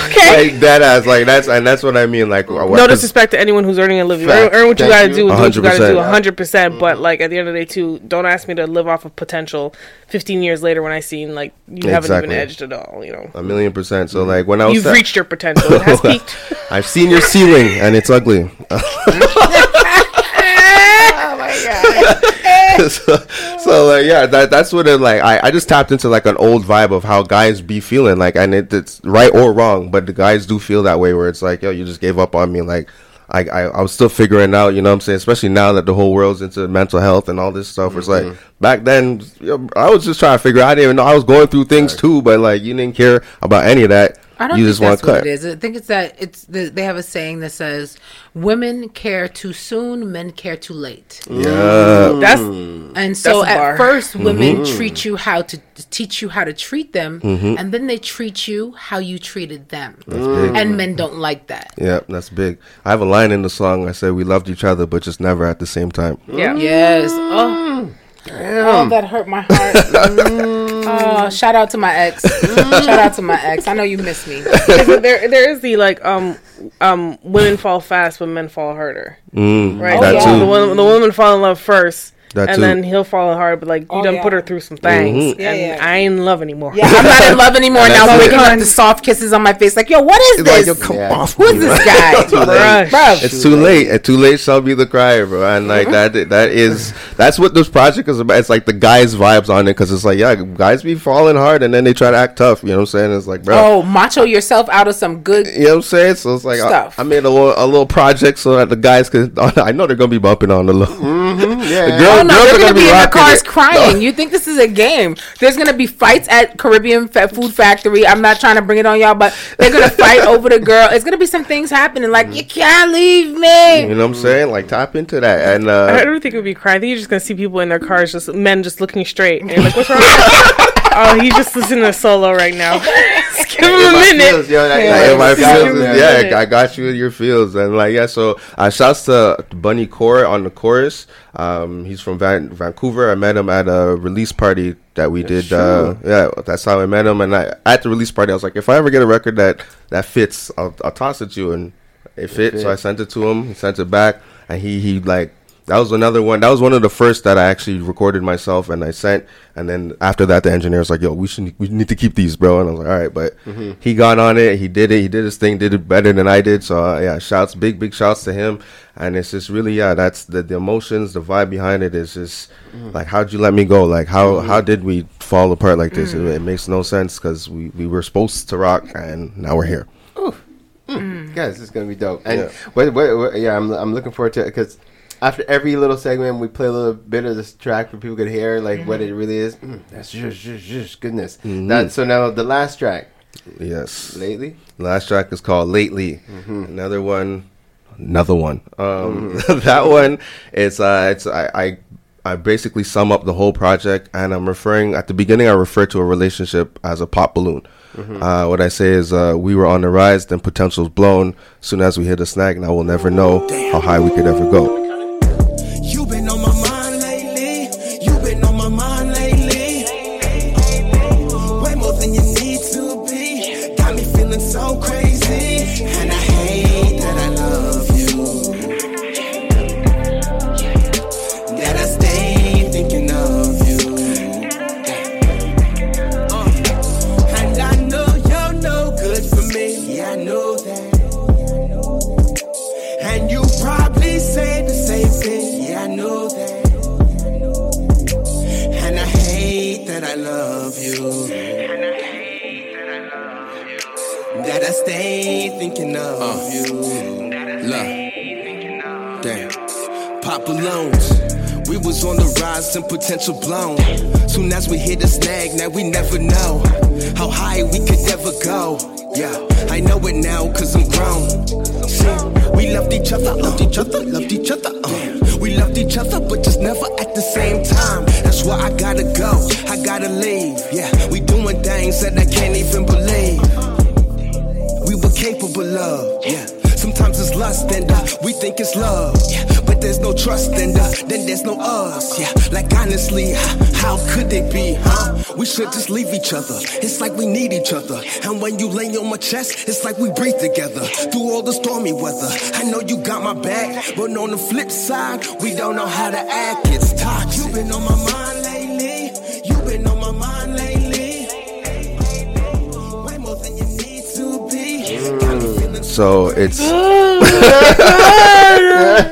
Speaker 1: Okay.
Speaker 6: like that ass, like that's and that's what I mean. Like, uh, what-
Speaker 1: no
Speaker 6: 'cause-
Speaker 1: disrespect to anyone who's earning a living. Earn,
Speaker 3: Fact.
Speaker 1: earn what you gotta
Speaker 3: you.
Speaker 1: do. Do what you gotta
Speaker 6: 100%.
Speaker 1: do. hundred percent. But like at the end of the day, too, don't ask me to live off of potential. Fifteen years later, when I seen like you haven't even edged at all. You know,
Speaker 6: a million percent. So like when I was
Speaker 1: you've
Speaker 6: sa-
Speaker 1: reached your potential. It has [LAUGHS] peaked.
Speaker 6: I've seen your ceiling and it's ugly. [LAUGHS] [LAUGHS] Oh [LAUGHS] so, so like yeah, that that's what it like. I, I just tapped into like an old vibe of how guys be feeling like, and it, it's right or wrong, but the guys do feel that way where it's like, yo, you just gave up on me. Like, I I, I was still figuring out, you know what I'm saying? Especially now that the whole world's into mental health and all this stuff. It's like mm-hmm. back then, I was just trying to figure. out. I didn't even know I was going through things too, but like you didn't care about any of that.
Speaker 2: I don't
Speaker 6: you
Speaker 2: think
Speaker 6: just want
Speaker 2: that's
Speaker 6: to
Speaker 2: what
Speaker 6: cut.
Speaker 2: it is. I think it's that it's the, they have a saying that says, "Women care too soon, men care too late."
Speaker 6: Yeah.
Speaker 1: That's mm-hmm.
Speaker 2: And so
Speaker 1: That's
Speaker 2: at first, mm-hmm. women
Speaker 6: Mm-hmm.
Speaker 2: treat you how to teach you how to treat them, mm-hmm. and then they treat you how you treated them. And men don't like that.
Speaker 6: Yeah, that's big. I have a line in the song. I said we loved each other, but just never at the same time.
Speaker 1: yeah.
Speaker 2: Yes. Oh. Mm. oh Damn. Oh, that hurt my heart. [LAUGHS] [LAUGHS] oh, shout out to my ex. shout out to my ex. I know you miss me.
Speaker 1: there, there is the like um um women fall fast, but men fall harder.
Speaker 6: Mm,
Speaker 1: Right.
Speaker 6: That
Speaker 2: yeah.
Speaker 1: The,
Speaker 6: too.
Speaker 1: the woman fall in love first.
Speaker 6: That
Speaker 1: and
Speaker 6: too.
Speaker 1: then he'll fall hard, but like you
Speaker 2: Oh,
Speaker 1: done
Speaker 2: yeah.
Speaker 1: put her through some things,
Speaker 6: Mhm.
Speaker 2: Yeah,
Speaker 1: and
Speaker 2: yeah.
Speaker 1: I ain't in love anymore.
Speaker 2: Yeah, I'm not in love anymore. [LAUGHS] Now
Speaker 6: that's
Speaker 2: I'm waking up the soft kisses on my face, like, yo, what is
Speaker 6: It's like,
Speaker 2: this?
Speaker 6: yo, come
Speaker 3: Yeah.
Speaker 6: off.
Speaker 2: Who's
Speaker 6: me,
Speaker 2: this
Speaker 6: man.
Speaker 2: guy? [LAUGHS]
Speaker 1: Bruh.
Speaker 2: Bruh.
Speaker 6: It's too late. And too late shall be the cry, bro. And like that, that is that's what this project is about. It's like the guys' vibes on it because it's like, yeah, guys be falling hard and then they try to act tough. You know what I'm saying? It's like, bro.
Speaker 2: Oh, macho yourself out of some good.
Speaker 6: You know what I'm saying? So it's like I,
Speaker 2: Stuff.
Speaker 6: I made a little, a little project so that the guys could. [LAUGHS] I know they're gonna be bumping on the low.
Speaker 3: Yeah.
Speaker 6: The girl-
Speaker 2: Oh no,
Speaker 6: girls
Speaker 2: they're
Speaker 6: are
Speaker 2: gonna be in their cars
Speaker 6: it.
Speaker 2: crying. You think this is a game? There's gonna be fights at Caribbean Fa- Food Factory. I'm not trying to bring it on y'all, but they're gonna fight over the girl. It's gonna be some things happening. Like you can't leave me.
Speaker 6: You know what I'm saying? Like tap into that and. uh
Speaker 1: I don't think it would be crying. I think you're just gonna see people in their cars, just men just looking straight, and you're like, "What's wrong?" [LAUGHS] [LAUGHS] oh, he's just listening to solo right now. [LAUGHS] Just give him a
Speaker 3: In my
Speaker 1: minute.
Speaker 3: feels, yo, that-
Speaker 6: Like, in my
Speaker 3: that-
Speaker 6: feels,
Speaker 3: yeah.
Speaker 6: yeah, yeah, I got you in your fields, and like yeah. So uh, shouts to Bunny Core on the chorus. Um, he's from Van- Vancouver. I met him at a release party that we did. Uh, yeah, that's how I met him. And I, at the release party, I was like, if I ever get a record that that fits, I'll, I'll toss it to you, and it fit. So I sent it to him. He sent it back, and he he like that was another one. That was one of the first that I actually recorded myself and I sent. And then after that, the engineer was like, "Yo, we should we need to keep these, bro." And I was like, "All right," but
Speaker 3: Mhm.
Speaker 6: he got on it. He did it. He did his thing. Did it better than I did. So uh, yeah, shouts, big big shouts to him. And it's just really yeah, that's the the emotions, the vibe behind it is just
Speaker 3: Mm.
Speaker 6: like, how'd you let me go? Like how
Speaker 3: Mhm.
Speaker 6: how did we fall apart like this?
Speaker 3: Mm.
Speaker 6: It, it makes no sense because we we were supposed to rock and now we're here.
Speaker 3: Guys, this is gonna be dope. And
Speaker 6: Yeah.
Speaker 3: what, what, what- yeah, I'm, I'm looking forward to it because after every little segment, we play a little bit of this track for people could hear like what it really is. Mm, that's just, just, just goodness.
Speaker 6: Mhm.
Speaker 3: That so now the last track.
Speaker 6: Yes.
Speaker 3: Lately.
Speaker 6: Last track is called Lately.
Speaker 3: Mhm.
Speaker 6: Another one. Another one. Um,
Speaker 3: Mhm. [LAUGHS]
Speaker 6: that one. It's uh, it's I, I I basically sum up the whole project, and I'm referring at the beginning. I refer to a relationship as a pop balloon.
Speaker 3: Mhm.
Speaker 6: Uh, what I say is, uh, we were on the rise, then potential's blown. As soon as we hit a snag, now we'll never know how high we could ever go.
Speaker 7: Potential blown. Soon as we hit a snag, now we never know how high we could ever go. Yeah, I know it now cause I'm grown. See, we loved each other, loved each other, loved each other. Uh. We loved each other, but just never at the same time. That's why I gotta go, I gotta leave. Yeah, we doing things that I can't even believe we were capable of. Yeah. Sometimes it's lust and uh, we think it's love. Yeah. But there's no trust and uh, then there's no us. Yeah. Like honestly, how could it be, huh? We should just leave each other. It's like we need each other. And when you lay on my chest, it's like we breathe together. Through all the stormy weather. I know you got my back, but on the flip side, we don't know how to act. It's toxic.
Speaker 8: You been on my mind lately. You been on my mind lately. Way more than you need to be. Got me feeling
Speaker 6: So it's [LAUGHS] [LAUGHS]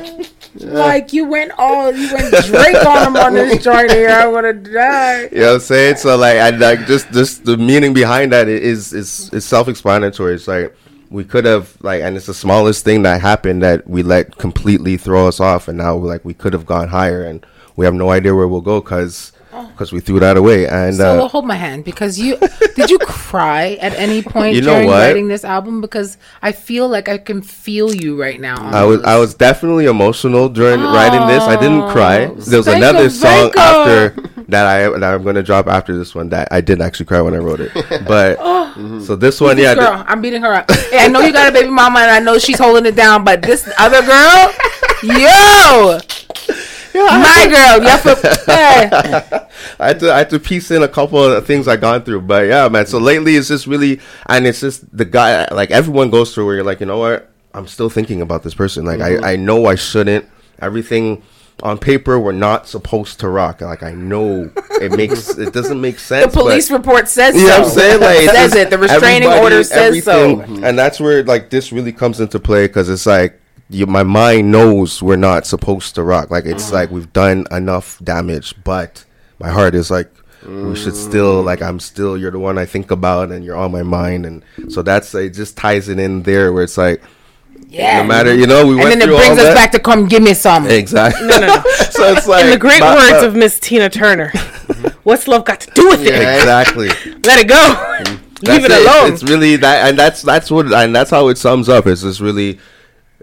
Speaker 6: [LAUGHS]
Speaker 1: like you went all you went Drake on him on this joint here. I would have died.
Speaker 6: You know what I'm saying? So like I like just just the meaning behind that is is is self explanatory. It's like we could have like and it's the smallest thing that happened that we let completely throw us off and now like we could have gone higher and we have no idea where we'll go cuz cuz we threw that away and
Speaker 2: So
Speaker 6: uh,
Speaker 2: hold my hand because you did you cry at any [LAUGHS] point
Speaker 6: You know
Speaker 2: during
Speaker 6: what?
Speaker 2: writing this album? Because I feel like I can feel you right now.
Speaker 6: I was I was definitely emotional during writing this. I didn't cry. There was
Speaker 2: Psycho,
Speaker 6: another song
Speaker 2: psycho.
Speaker 6: after that I that I'm gonna drop after this one that I did actually cry when I wrote it. [LAUGHS] But so this one,
Speaker 2: Who's
Speaker 6: yeah,
Speaker 2: this girl, I'm beating her up. Hey, I know you got a baby mama, and I know she's holding it down. But this other girl, [LAUGHS] yo, [LAUGHS] my [LAUGHS] girl, yeah, for. [LAUGHS]
Speaker 6: I had to I had to piece in a couple of things I gone through, but yeah, man. So lately, it's just really, and it's just the guy. Like everyone goes through where you're like, you know what? I'm still thinking about this person. Like
Speaker 3: Mhm.
Speaker 6: I I know I shouldn't. Everything on paper we're not supposed to rock. Like I know it makes it doesn't make
Speaker 1: The
Speaker 6: sense. but-
Speaker 1: police report says
Speaker 6: you know
Speaker 1: so.
Speaker 6: I'm saying? Like it's
Speaker 1: says it. The restraining order says so.
Speaker 6: and that's where like this really comes into play because it's like you, my mind knows we're not supposed to rock. Like it's like we've done enough damage, but my heart is like we should still like I'm still you're the one I think about and you're on my mind, and so that's it. Just ties it in there where it's like.
Speaker 1: Yeah.
Speaker 6: No matter, you know, we went
Speaker 1: and
Speaker 6: went
Speaker 1: then it brings us
Speaker 6: that.
Speaker 1: back to come give me some.
Speaker 6: Exactly.
Speaker 1: No, no, no. [LAUGHS]
Speaker 6: so it's like
Speaker 1: In the great
Speaker 6: but-
Speaker 1: words
Speaker 6: but-
Speaker 1: of Miss Tina Turner, [LAUGHS] what's love got to do with it?
Speaker 6: Exactly. [LAUGHS]
Speaker 1: Let it go. Mm. Leave
Speaker 6: That's
Speaker 1: it alone.
Speaker 6: It's really that, and that's that's what, and that's how it sums up. It's just really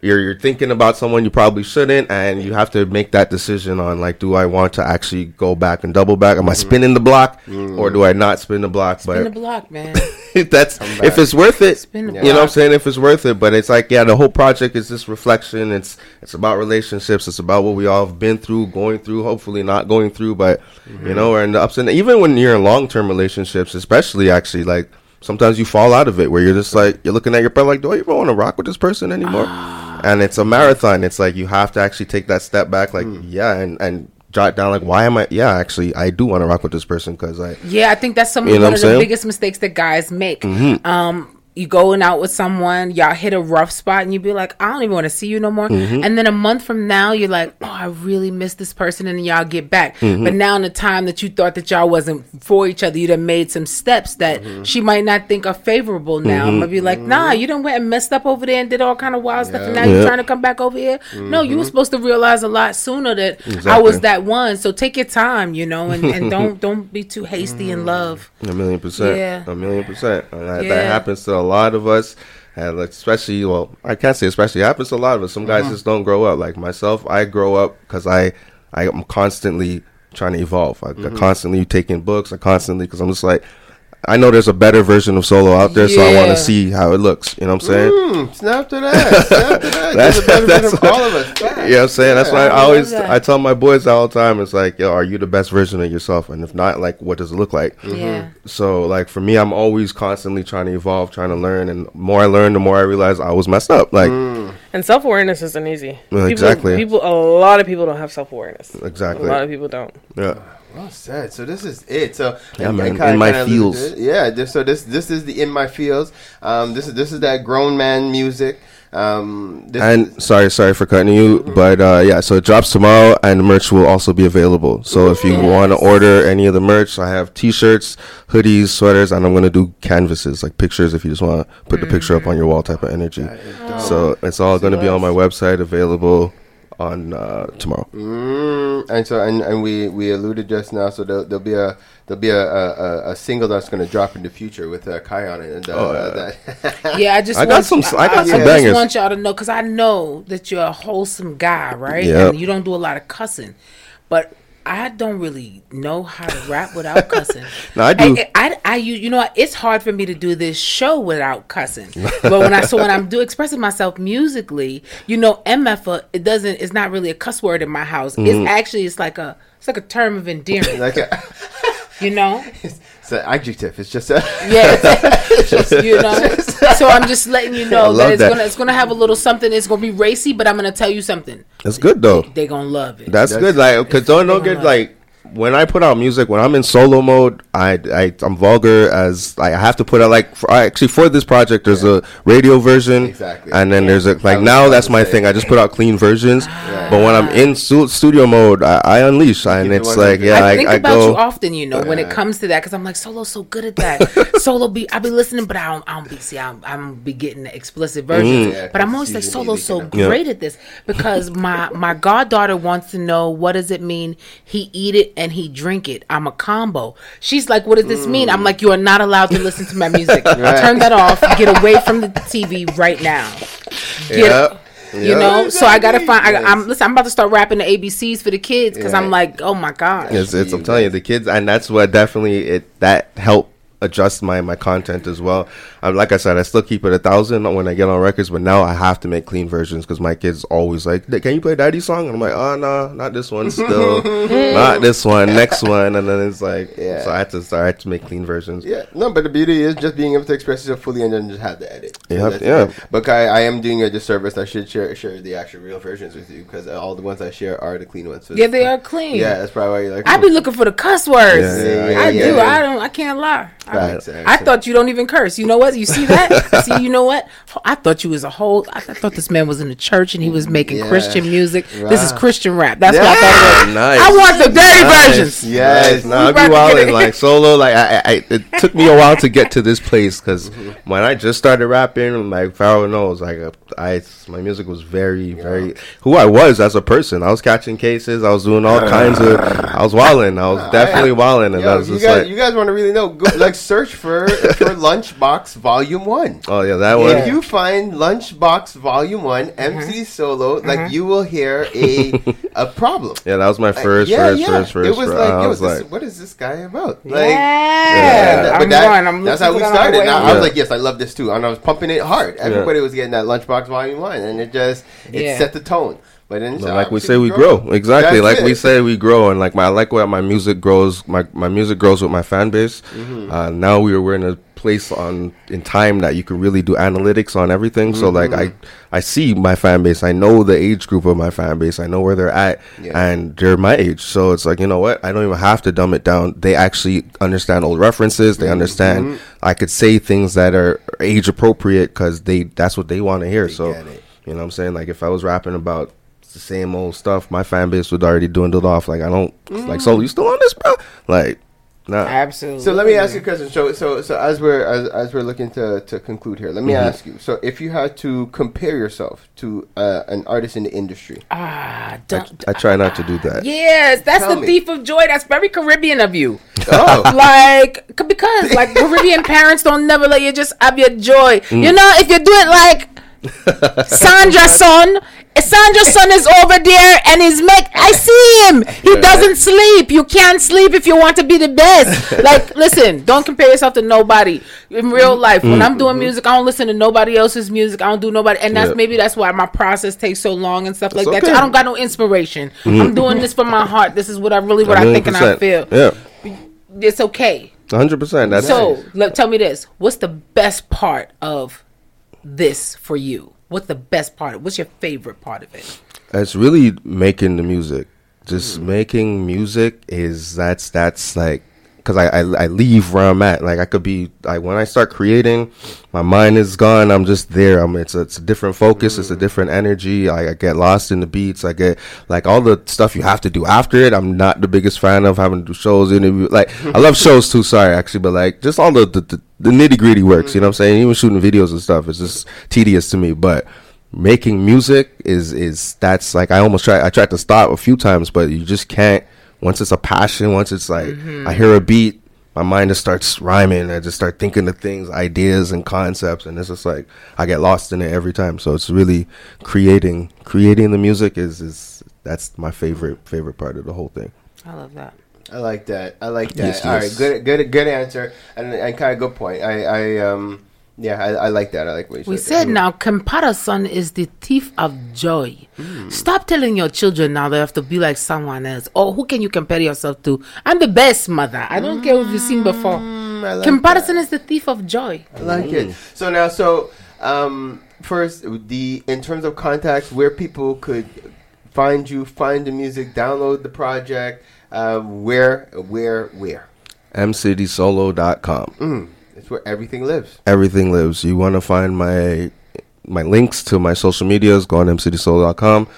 Speaker 6: you're you're thinking about someone you probably shouldn't, and you have to make that decision on like, do I want to actually go back and double back? Am I mm-hmm. spinning the block, or mm. do I not spin the block?
Speaker 2: Spin the block, man. [LAUGHS]
Speaker 6: that's if it's worth it.
Speaker 2: Spin the
Speaker 6: You know what I'm saying? If it's worth it, but it's like yeah, the whole project is this reflection. It's it's about relationships. It's about what we all have been through, going through, hopefully not going through, but mm-hmm. you know, we're in the ups and even when you're in long term relationships, especially actually like sometimes you fall out of it where you're just like you're looking at your brother like, do I even want to rock with this person anymore? Ah. And it's a marathon. It's like you have to actually take that step back, like yeah, and and jot down like why am I? Yeah, actually, I do want to rock with this person because I.
Speaker 2: Yeah, I think that's some
Speaker 6: You know
Speaker 2: one of
Speaker 6: I'm
Speaker 2: the biggest mistakes that guys make.
Speaker 6: Mhm.
Speaker 2: Um, you going out with someone, y'all hit a rough spot, and you be like, I don't even want to see you no more.
Speaker 6: Mhm.
Speaker 2: And then a month from now, you're like, Oh, I really miss this person, and y'all get back.
Speaker 6: Mhm.
Speaker 2: But now, in the time that you thought that y'all wasn't for each other, you'd have made some steps that she might not think are favorable. Now. I'm gonna be like, Nah, you done went and messed up over there and did all kind of wild stuff, and now
Speaker 6: Yeah.
Speaker 2: you're trying to come back over here. No, you were supposed to realize a lot sooner that I was that one. So take your time, you know, and, and [LAUGHS] don't don't be too hasty in love.
Speaker 6: A million percent.
Speaker 2: Yeah.
Speaker 6: A million percent. And that,
Speaker 2: Yeah.
Speaker 6: that happens to a lot of us. And especially, well, I can't say especially. It happens to a lot of us. Some guys
Speaker 2: Mhm.
Speaker 6: just don't grow up. Like myself, I grow up because I, I am constantly trying to evolve. I, I
Speaker 3: Mhm.
Speaker 6: constantly taking books. I constantly because I'm just like, I know there's a better version of solo out there, so I want to see how it looks. You know what I'm saying?
Speaker 3: Mm, snap to that. Snap to that. There's a [LAUGHS] better version of all of us. [LAUGHS]
Speaker 6: You know what I'm saying? That's why I
Speaker 3: Yeah.
Speaker 6: always
Speaker 3: that.
Speaker 6: I tell my boys all the time. It's like, yo, are you the best version of yourself? And if not, like, what does it look like?
Speaker 2: Yeah.
Speaker 6: So, like for me, I'm always constantly trying to evolve, trying to learn, and the more I learn, the more I realize I was messed up. Like,
Speaker 1: And self awareness isn't easy.
Speaker 6: Well,
Speaker 1: People-
Speaker 6: exactly.
Speaker 1: People, a lot of people don't have self awareness.
Speaker 6: Exactly.
Speaker 1: A lot of people don't.
Speaker 6: yeah.
Speaker 3: Well said. So this is it. So
Speaker 6: Yeah,
Speaker 3: and-
Speaker 6: man.
Speaker 3: and kinda-
Speaker 6: In my feels.
Speaker 3: Yeah. This, so this this is the in my feels. Um, this is this is that grown man music. Um, this
Speaker 6: And sorry, sorry for cutting you, but uh, yeah, so it drops tomorrow, and the merch will also be available. So if you want to order any of the merch, I have T-shirts, hoodies, sweaters, and I'm gonna do canvases, like pictures. If you just want to put the picture up on your wall, type of energy. So it's all gonna be on my website, available on uh, tomorrow.
Speaker 3: Mm, and so and, and we we alluded just now. So there'll, there'll be a there'll be a, a, a- a single that's going to drop in the future with uh, Kai on it. And uh,
Speaker 6: Oh,
Speaker 3: uh, that [LAUGHS]
Speaker 2: Yeah, I just
Speaker 6: I got
Speaker 2: want
Speaker 6: some-
Speaker 2: you-
Speaker 6: I got some bangers.
Speaker 2: I just
Speaker 6: bangers.
Speaker 2: want y'all to know because I know that you're a wholesome guy, right?
Speaker 6: Yep.
Speaker 2: And you don't do a lot of cussing, but I don't really know how to rap without cussing. [LAUGHS]
Speaker 6: No, I do.
Speaker 2: I, I, I, you, you know, it's hard for me to do this show without cussing. but when I, so when I'm do expressing myself musically, you know, MF, it doesn't, it's not really a cuss word in my house.
Speaker 3: Mhm.
Speaker 2: It's actually, it's like a, it's like a term of endearment. [LAUGHS]
Speaker 3: like a,
Speaker 2: you know, [LAUGHS]
Speaker 3: it's an adjective. It's just a
Speaker 2: yeah, it's just, you know. So I'm just letting you [LAUGHS] know that it's
Speaker 6: that.
Speaker 2: gonna it's gonna have a little something. It's gonna be racy, but I'm gonna tell you something.
Speaker 6: That's good though.
Speaker 2: They gonna love it.
Speaker 6: That's, good. Like, cause don't don't get like when I put out music when I'm in solo mode, I I I'm vulgar as like, I have to put out like for, actually for this project there's a radio version
Speaker 3: Exactly.
Speaker 6: and then there's a like
Speaker 3: was
Speaker 6: now that's my
Speaker 3: say.
Speaker 6: thing. I just put out clean versions, but when I'm in stu- studio mode, I, I unleash and it's like yeah,
Speaker 2: I
Speaker 6: I,
Speaker 2: think
Speaker 6: I
Speaker 2: about
Speaker 6: go.
Speaker 2: you often, you know, when it comes to that, because I'm like Solo's so good at [LAUGHS] that. Solo be I be listening, but I don't I don't be see I'm I'm be getting the explicit versions.
Speaker 6: Mm. Yeah,
Speaker 2: but I'm always like
Speaker 3: usually
Speaker 2: Solo's so
Speaker 6: Yeah.
Speaker 2: great at this because my my goddaughter wants to know what does it mean he eat it and he drink it. I'm a combo. She's like, what does this mean? I'm like, you are not allowed to listen to my music. [LAUGHS]
Speaker 3: Right.
Speaker 2: Turn that off. Get away from the TV right now. Get
Speaker 6: Yep.
Speaker 2: You
Speaker 6: Yep.
Speaker 2: know, so I gotta find. I, I'm listen. I'm about to start rapping the ABCs for the kids because I'm like, oh my god.
Speaker 6: It's, it's I'm telling you, the kids, and that's what definitely it that helped adjust my my content as well. Um, like I said, I still keep it a thousand when I get on records, but now I have to make clean versions because my kids always like, "Can you play Daddy's song?" And I'm like, "Oh no, not this one. Still, [LAUGHS] not this one. Next one." And then it's like,
Speaker 3: Yeah.
Speaker 6: so I had to start I had to make clean versions.
Speaker 3: Yeah, no, but the beauty is just being able to express yourself fully and then just have the edit.
Speaker 6: You have-
Speaker 3: that's
Speaker 6: yeah.
Speaker 3: But I, I am doing you a disservice. I should share share the actual real versions with you because all the ones I share are the clean ones. So
Speaker 2: Yeah,
Speaker 3: it's-
Speaker 2: they are clean.
Speaker 3: Yeah, that's probably why you're like.
Speaker 2: I be looking for the cuss words.
Speaker 6: Yeah, yeah, yeah,
Speaker 2: I
Speaker 6: yeah,
Speaker 2: do.
Speaker 6: yeah.
Speaker 2: I don't. I can't lie. I,
Speaker 3: Facts,
Speaker 2: I thought you don't even curse. You know what? You see that? [LAUGHS] see, you know what? I thought you was a whole. I th- thought this man was in the church and he was making
Speaker 3: Yeah.
Speaker 2: Christian music. This is Christian rap. That's what I thought it was.
Speaker 6: Nice.
Speaker 2: I want the dirty
Speaker 6: Nice.
Speaker 2: versions.
Speaker 3: Yes.
Speaker 6: Nah,
Speaker 2: We
Speaker 6: I
Speaker 2: about
Speaker 6: be
Speaker 2: to get
Speaker 6: wilding
Speaker 2: it.
Speaker 6: like solo. Like I, I, it took me a while to get to this place because mm-hmm. when I just started rapping, like Pharaoh knows, like I, my music was very, very who I was as a person. I was catching cases. I was doing all kinds of. I was wilding. I was [LAUGHS] definitely wilding, and I
Speaker 3: Yo,
Speaker 6: was
Speaker 3: you
Speaker 6: just
Speaker 3: guys,
Speaker 6: like,
Speaker 3: you guys want to really know? Go, like, search for for [LAUGHS] Lunchbox Volume One.
Speaker 6: oh yeah, that one.
Speaker 3: If you find Lunchbox Volume One, M City Solo, like you will hear a a [LAUGHS] problem.
Speaker 6: Yeah, that was my
Speaker 3: Uh,
Speaker 6: first,
Speaker 3: yeah,
Speaker 6: first,
Speaker 3: yeah.
Speaker 6: first, first.
Speaker 3: It was
Speaker 6: first.
Speaker 3: like,
Speaker 6: I
Speaker 3: yo,
Speaker 6: was
Speaker 3: this,
Speaker 6: like,
Speaker 3: what is this guy about?
Speaker 2: Yeah.
Speaker 3: Like,
Speaker 2: Yeah.
Speaker 3: but
Speaker 2: I'm
Speaker 3: that-
Speaker 2: going. I'm
Speaker 3: that's how we
Speaker 2: looking for that on
Speaker 3: started.
Speaker 2: my
Speaker 3: And I, was like, yes, I love this too, and I was pumping it hard. Everybody was getting that Lunchbox Volume One, and it just it
Speaker 2: Yeah.
Speaker 3: set the tone. But then,
Speaker 6: like we say, we grow. Exactly.
Speaker 3: That's
Speaker 6: like we say, we grow, and like my I like where my music grows. My my music grows with my fan base.
Speaker 3: Mhm.
Speaker 6: Uh, now we're we're in a place on in time that you can really do analytics on everything. So like I
Speaker 3: Mhm.
Speaker 6: I see my fan base. I know the age group of my fan base. I know where they're at,
Speaker 3: Yeah.
Speaker 6: and they're my age. So it's like you know what? I don't even have to dumb it down. They actually understand old references. They understand.
Speaker 3: Mhm.
Speaker 6: I could say things that are age appropriate because they that's what they want to hear. so
Speaker 3: get it.
Speaker 6: you know what I'm saying? Like if I was rapping about the same old stuff, my fan base would already dwindled off. Like I don't like so you still on this, bro? Like nah.
Speaker 2: Absolutely.
Speaker 3: So let me ask you a question. So so so as we're as, as we're looking to, to conclude here, let me
Speaker 6: Mhm.
Speaker 3: ask you. So if you had to compare yourself to uh, an artist in the industry,
Speaker 2: Ah,
Speaker 6: I. I try not to do that.
Speaker 2: Yes, that's
Speaker 3: Tell
Speaker 2: the
Speaker 3: me.
Speaker 2: thief of joy. That's very Caribbean of you.
Speaker 3: Oh. [LAUGHS]
Speaker 2: like because like [LAUGHS] Caribbean parents don't never let you just have your joy.
Speaker 6: Mm.
Speaker 2: You know, if you do it like Sandra's son, Sandra's son is over there and he's make. I see him. He doesn't sleep. You can't sleep if you want to be the best. Like, [LAUGHS] listen, don't compare yourself to nobody in real life. When I'm doing mm-hmm. music, I don't listen to nobody else's music. I don't do nobody, and that's
Speaker 6: Yeah.
Speaker 2: maybe that's why my process takes so long and stuff like
Speaker 6: It's
Speaker 2: that.
Speaker 6: okay.
Speaker 2: I don't got no inspiration. I'm mm-hmm. doing this from my heart. This is what I really what I think and I feel.
Speaker 6: Yeah,
Speaker 2: It's okay.
Speaker 6: hundred percent. That's
Speaker 2: So let, tell me this: What's the best part of this for you? What's the best part? What's your favorite part of it?
Speaker 6: it's really making the music. Just making music is that's that's like because I, I I leave where I'm at. Like I could be like when I start creating, my mind is gone. I'm just there. I'm it's a, it's a different focus. It's a mm. different energy. I, I get lost in the beats. I get like all the stuff you have to do after it. I'm not the biggest fan of having to do shows, interview. Like [LAUGHS] I love shows too. Sorry, actually, but like just all the the, the, the nitty gritty works. You know what I'm saying? Even shooting videos and stuff. It's just tedious to me, but making music is is that's like I almost try I tried to stop a few times, but you just can't. Once it's a passion, once it's like I hear a beat, my mind just starts rhyming. I just start thinking of things, ideas, and concepts, and it's just like I get lost in it every time. So it's really creating creating the music is is that's my favorite favorite part of the whole thing.
Speaker 2: I love that.
Speaker 3: I like that. I like that.
Speaker 6: Yes,
Speaker 3: All right,
Speaker 6: yes.
Speaker 3: good, good, good answer, and and kind of good point. I, I, um, yeah, I, I like that. I like what you said.
Speaker 2: We
Speaker 3: said.
Speaker 2: said now comparison is the thief of joy.
Speaker 3: Hmm.
Speaker 2: Stop telling your children now they have to be like someone else. Or who can you compare yourself to? I'm the best mother. I don't care what you've seen before.
Speaker 3: Hmm, like
Speaker 2: comparison is the thief of joy.
Speaker 3: I like it. So now, so um, first, the in terms of contacts, where people could find you, find the music, download the project, uh, where, where, where.
Speaker 6: mcitysolo.com.
Speaker 3: Mm, it's where everything lives.
Speaker 6: everything lives. You want to find my my links to my social medias, go on mcitysolo.com.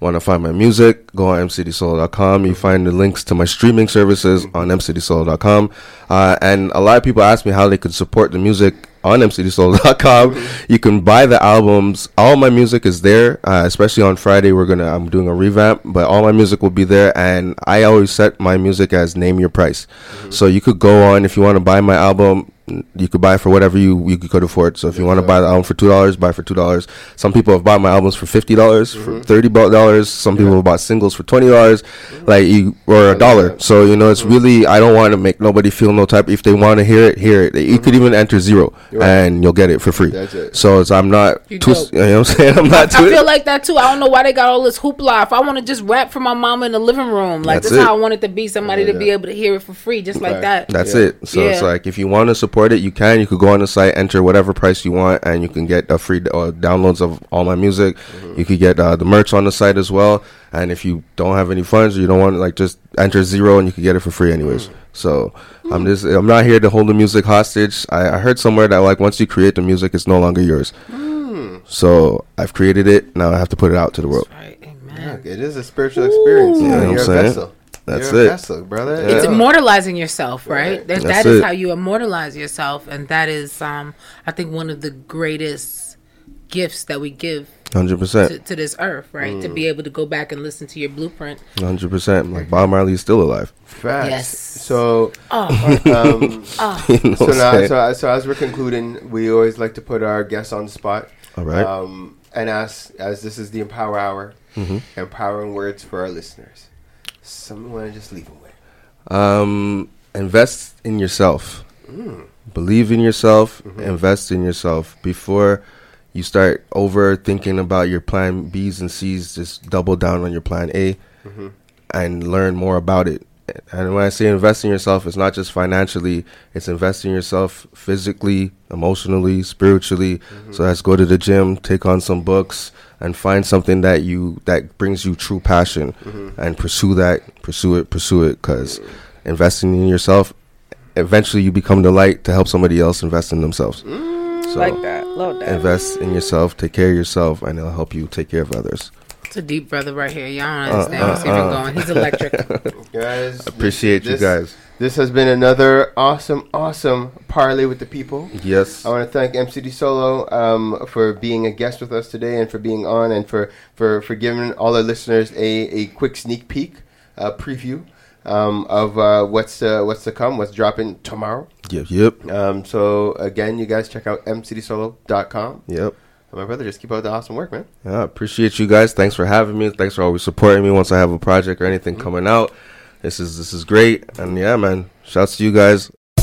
Speaker 6: Want to find my music, go on mcitysolo.com. You find the links to my streaming services on mcitysolo.com. Uh, and a lot of people ask me how they could support the music on mcitysolo.com. [LAUGHS] You can buy the albums. All my music is there, uh, especially on Friday. We're gonna I'm doing a revamp, but all my music will be there. And I always set my music as name your price. So you could go on if you want to buy my album you could buy it for whatever you you could afford. So if you want to buy the album for two dollars, buy for two dollars. Some people have bought my albums for fifty dollars, for mm-hmm. thirty dollars. Some people have bought singles for twenty dollars, like you or a dollar. So you know, it's mm-hmm. really I don't want to make nobody feel no type. If they want to hear it, hear it. You could mm-hmm. even enter zero,
Speaker 3: Right.
Speaker 6: and you'll get it for free.
Speaker 3: That's it.
Speaker 6: So it's I'm not
Speaker 2: You
Speaker 6: too. You know what I'm saying? [LAUGHS] I'm not
Speaker 2: I
Speaker 6: too.
Speaker 2: feel like that too. I don't know why they got all this hoopla. If I want to just rap for my mama in the living room, like
Speaker 6: That's
Speaker 2: this is
Speaker 6: it.
Speaker 2: how I want it to be. Somebody to be able to hear it for free, just like
Speaker 3: Right.
Speaker 2: that.
Speaker 6: That's
Speaker 3: Yeah.
Speaker 6: it. So it's like if you want to support it, you can. You could go on the site, enter whatever price you want, and you can get a free uh, downloads of all my music. Mm-hmm. You could get uh, the merch on the site as well. And if you don't have any funds, or you don't want like just enter zero, and you can get it for free anyways. Mm. So I'm mm. just I'm not here to hold the music hostage. I, I heard somewhere that like once you create the music, it's no longer yours. Mm. So I've created it. Now I have to put it out to the world.
Speaker 2: Right,
Speaker 3: Yeah, it is a spiritual experience.
Speaker 6: You know what I'm saying?
Speaker 3: vessel.
Speaker 6: That's
Speaker 3: You're
Speaker 6: it.
Speaker 3: a vessel, brother.
Speaker 2: It's
Speaker 3: Yeah.
Speaker 2: immortalizing yourself, right? That,
Speaker 6: That's
Speaker 2: that is
Speaker 6: it.
Speaker 2: how you immortalize yourself, and that is, um, I think, one of the greatest gifts that we give
Speaker 6: Hundred percent
Speaker 2: to this earth, right? To be able to go back and listen to your blueprint.
Speaker 6: Hundred percent. Like Bob Marley is still alive.
Speaker 3: Facts.
Speaker 2: Yes.
Speaker 3: So,
Speaker 2: Oh, [LAUGHS]
Speaker 3: um, [LAUGHS]
Speaker 6: You know
Speaker 3: so now, so, so as we're concluding, we always like to put our guests on the spot.
Speaker 6: All right.
Speaker 3: Um, and as as this is the Empower Hour,
Speaker 6: Mhm.
Speaker 3: empowering words for our listeners. Something want to just leave them with.
Speaker 6: Um, invest in yourself.
Speaker 3: Mm.
Speaker 6: Believe in yourself.
Speaker 3: Mm-hmm.
Speaker 6: Invest in yourself before you start overthinking about your plan B's and C's. Just double down on your plan A
Speaker 3: Mhm.
Speaker 6: and learn more about it. And when I say invest in yourself, it's not just financially; it's investing yourself physically, emotionally, spiritually. So let's go to the gym, take on some books, and find something that you that brings you true passion,
Speaker 3: Mhm.
Speaker 6: and pursue that, pursue it, pursue it. Because investing in yourself, eventually you become the light to help somebody else invest in themselves. So
Speaker 10: like that. Love that.
Speaker 6: invest in yourself, take care of yourself, and it'll help you take care of others.
Speaker 2: It's a deep brother right here. Y'all don't
Speaker 6: Uh,
Speaker 2: understand what's
Speaker 6: uh,
Speaker 2: even
Speaker 6: uh.
Speaker 2: going. He's electric. [LAUGHS]
Speaker 3: guys.
Speaker 6: Appreciate you guys.
Speaker 3: This has been another awesome, awesome parlay with the people.
Speaker 6: Yes.
Speaker 3: I want to thank M City Solo um, for being a guest with us today and for being on and for, for, for giving all our listeners a, a quick sneak peek, uh, preview um, of uh, what's uh, what's to come, what's dropping tomorrow.
Speaker 6: Yep, yep.
Speaker 3: Um, so again, you guys check out mcitysolo.com.
Speaker 6: Yep.
Speaker 3: My brother, just keep up the awesome work, man.
Speaker 6: Yeah, appreciate you guys. Thanks for having me. Thanks for always supporting me once I have a project or anything mm-hmm. coming out. This is this is great. And yeah, man. Shouts to you guys.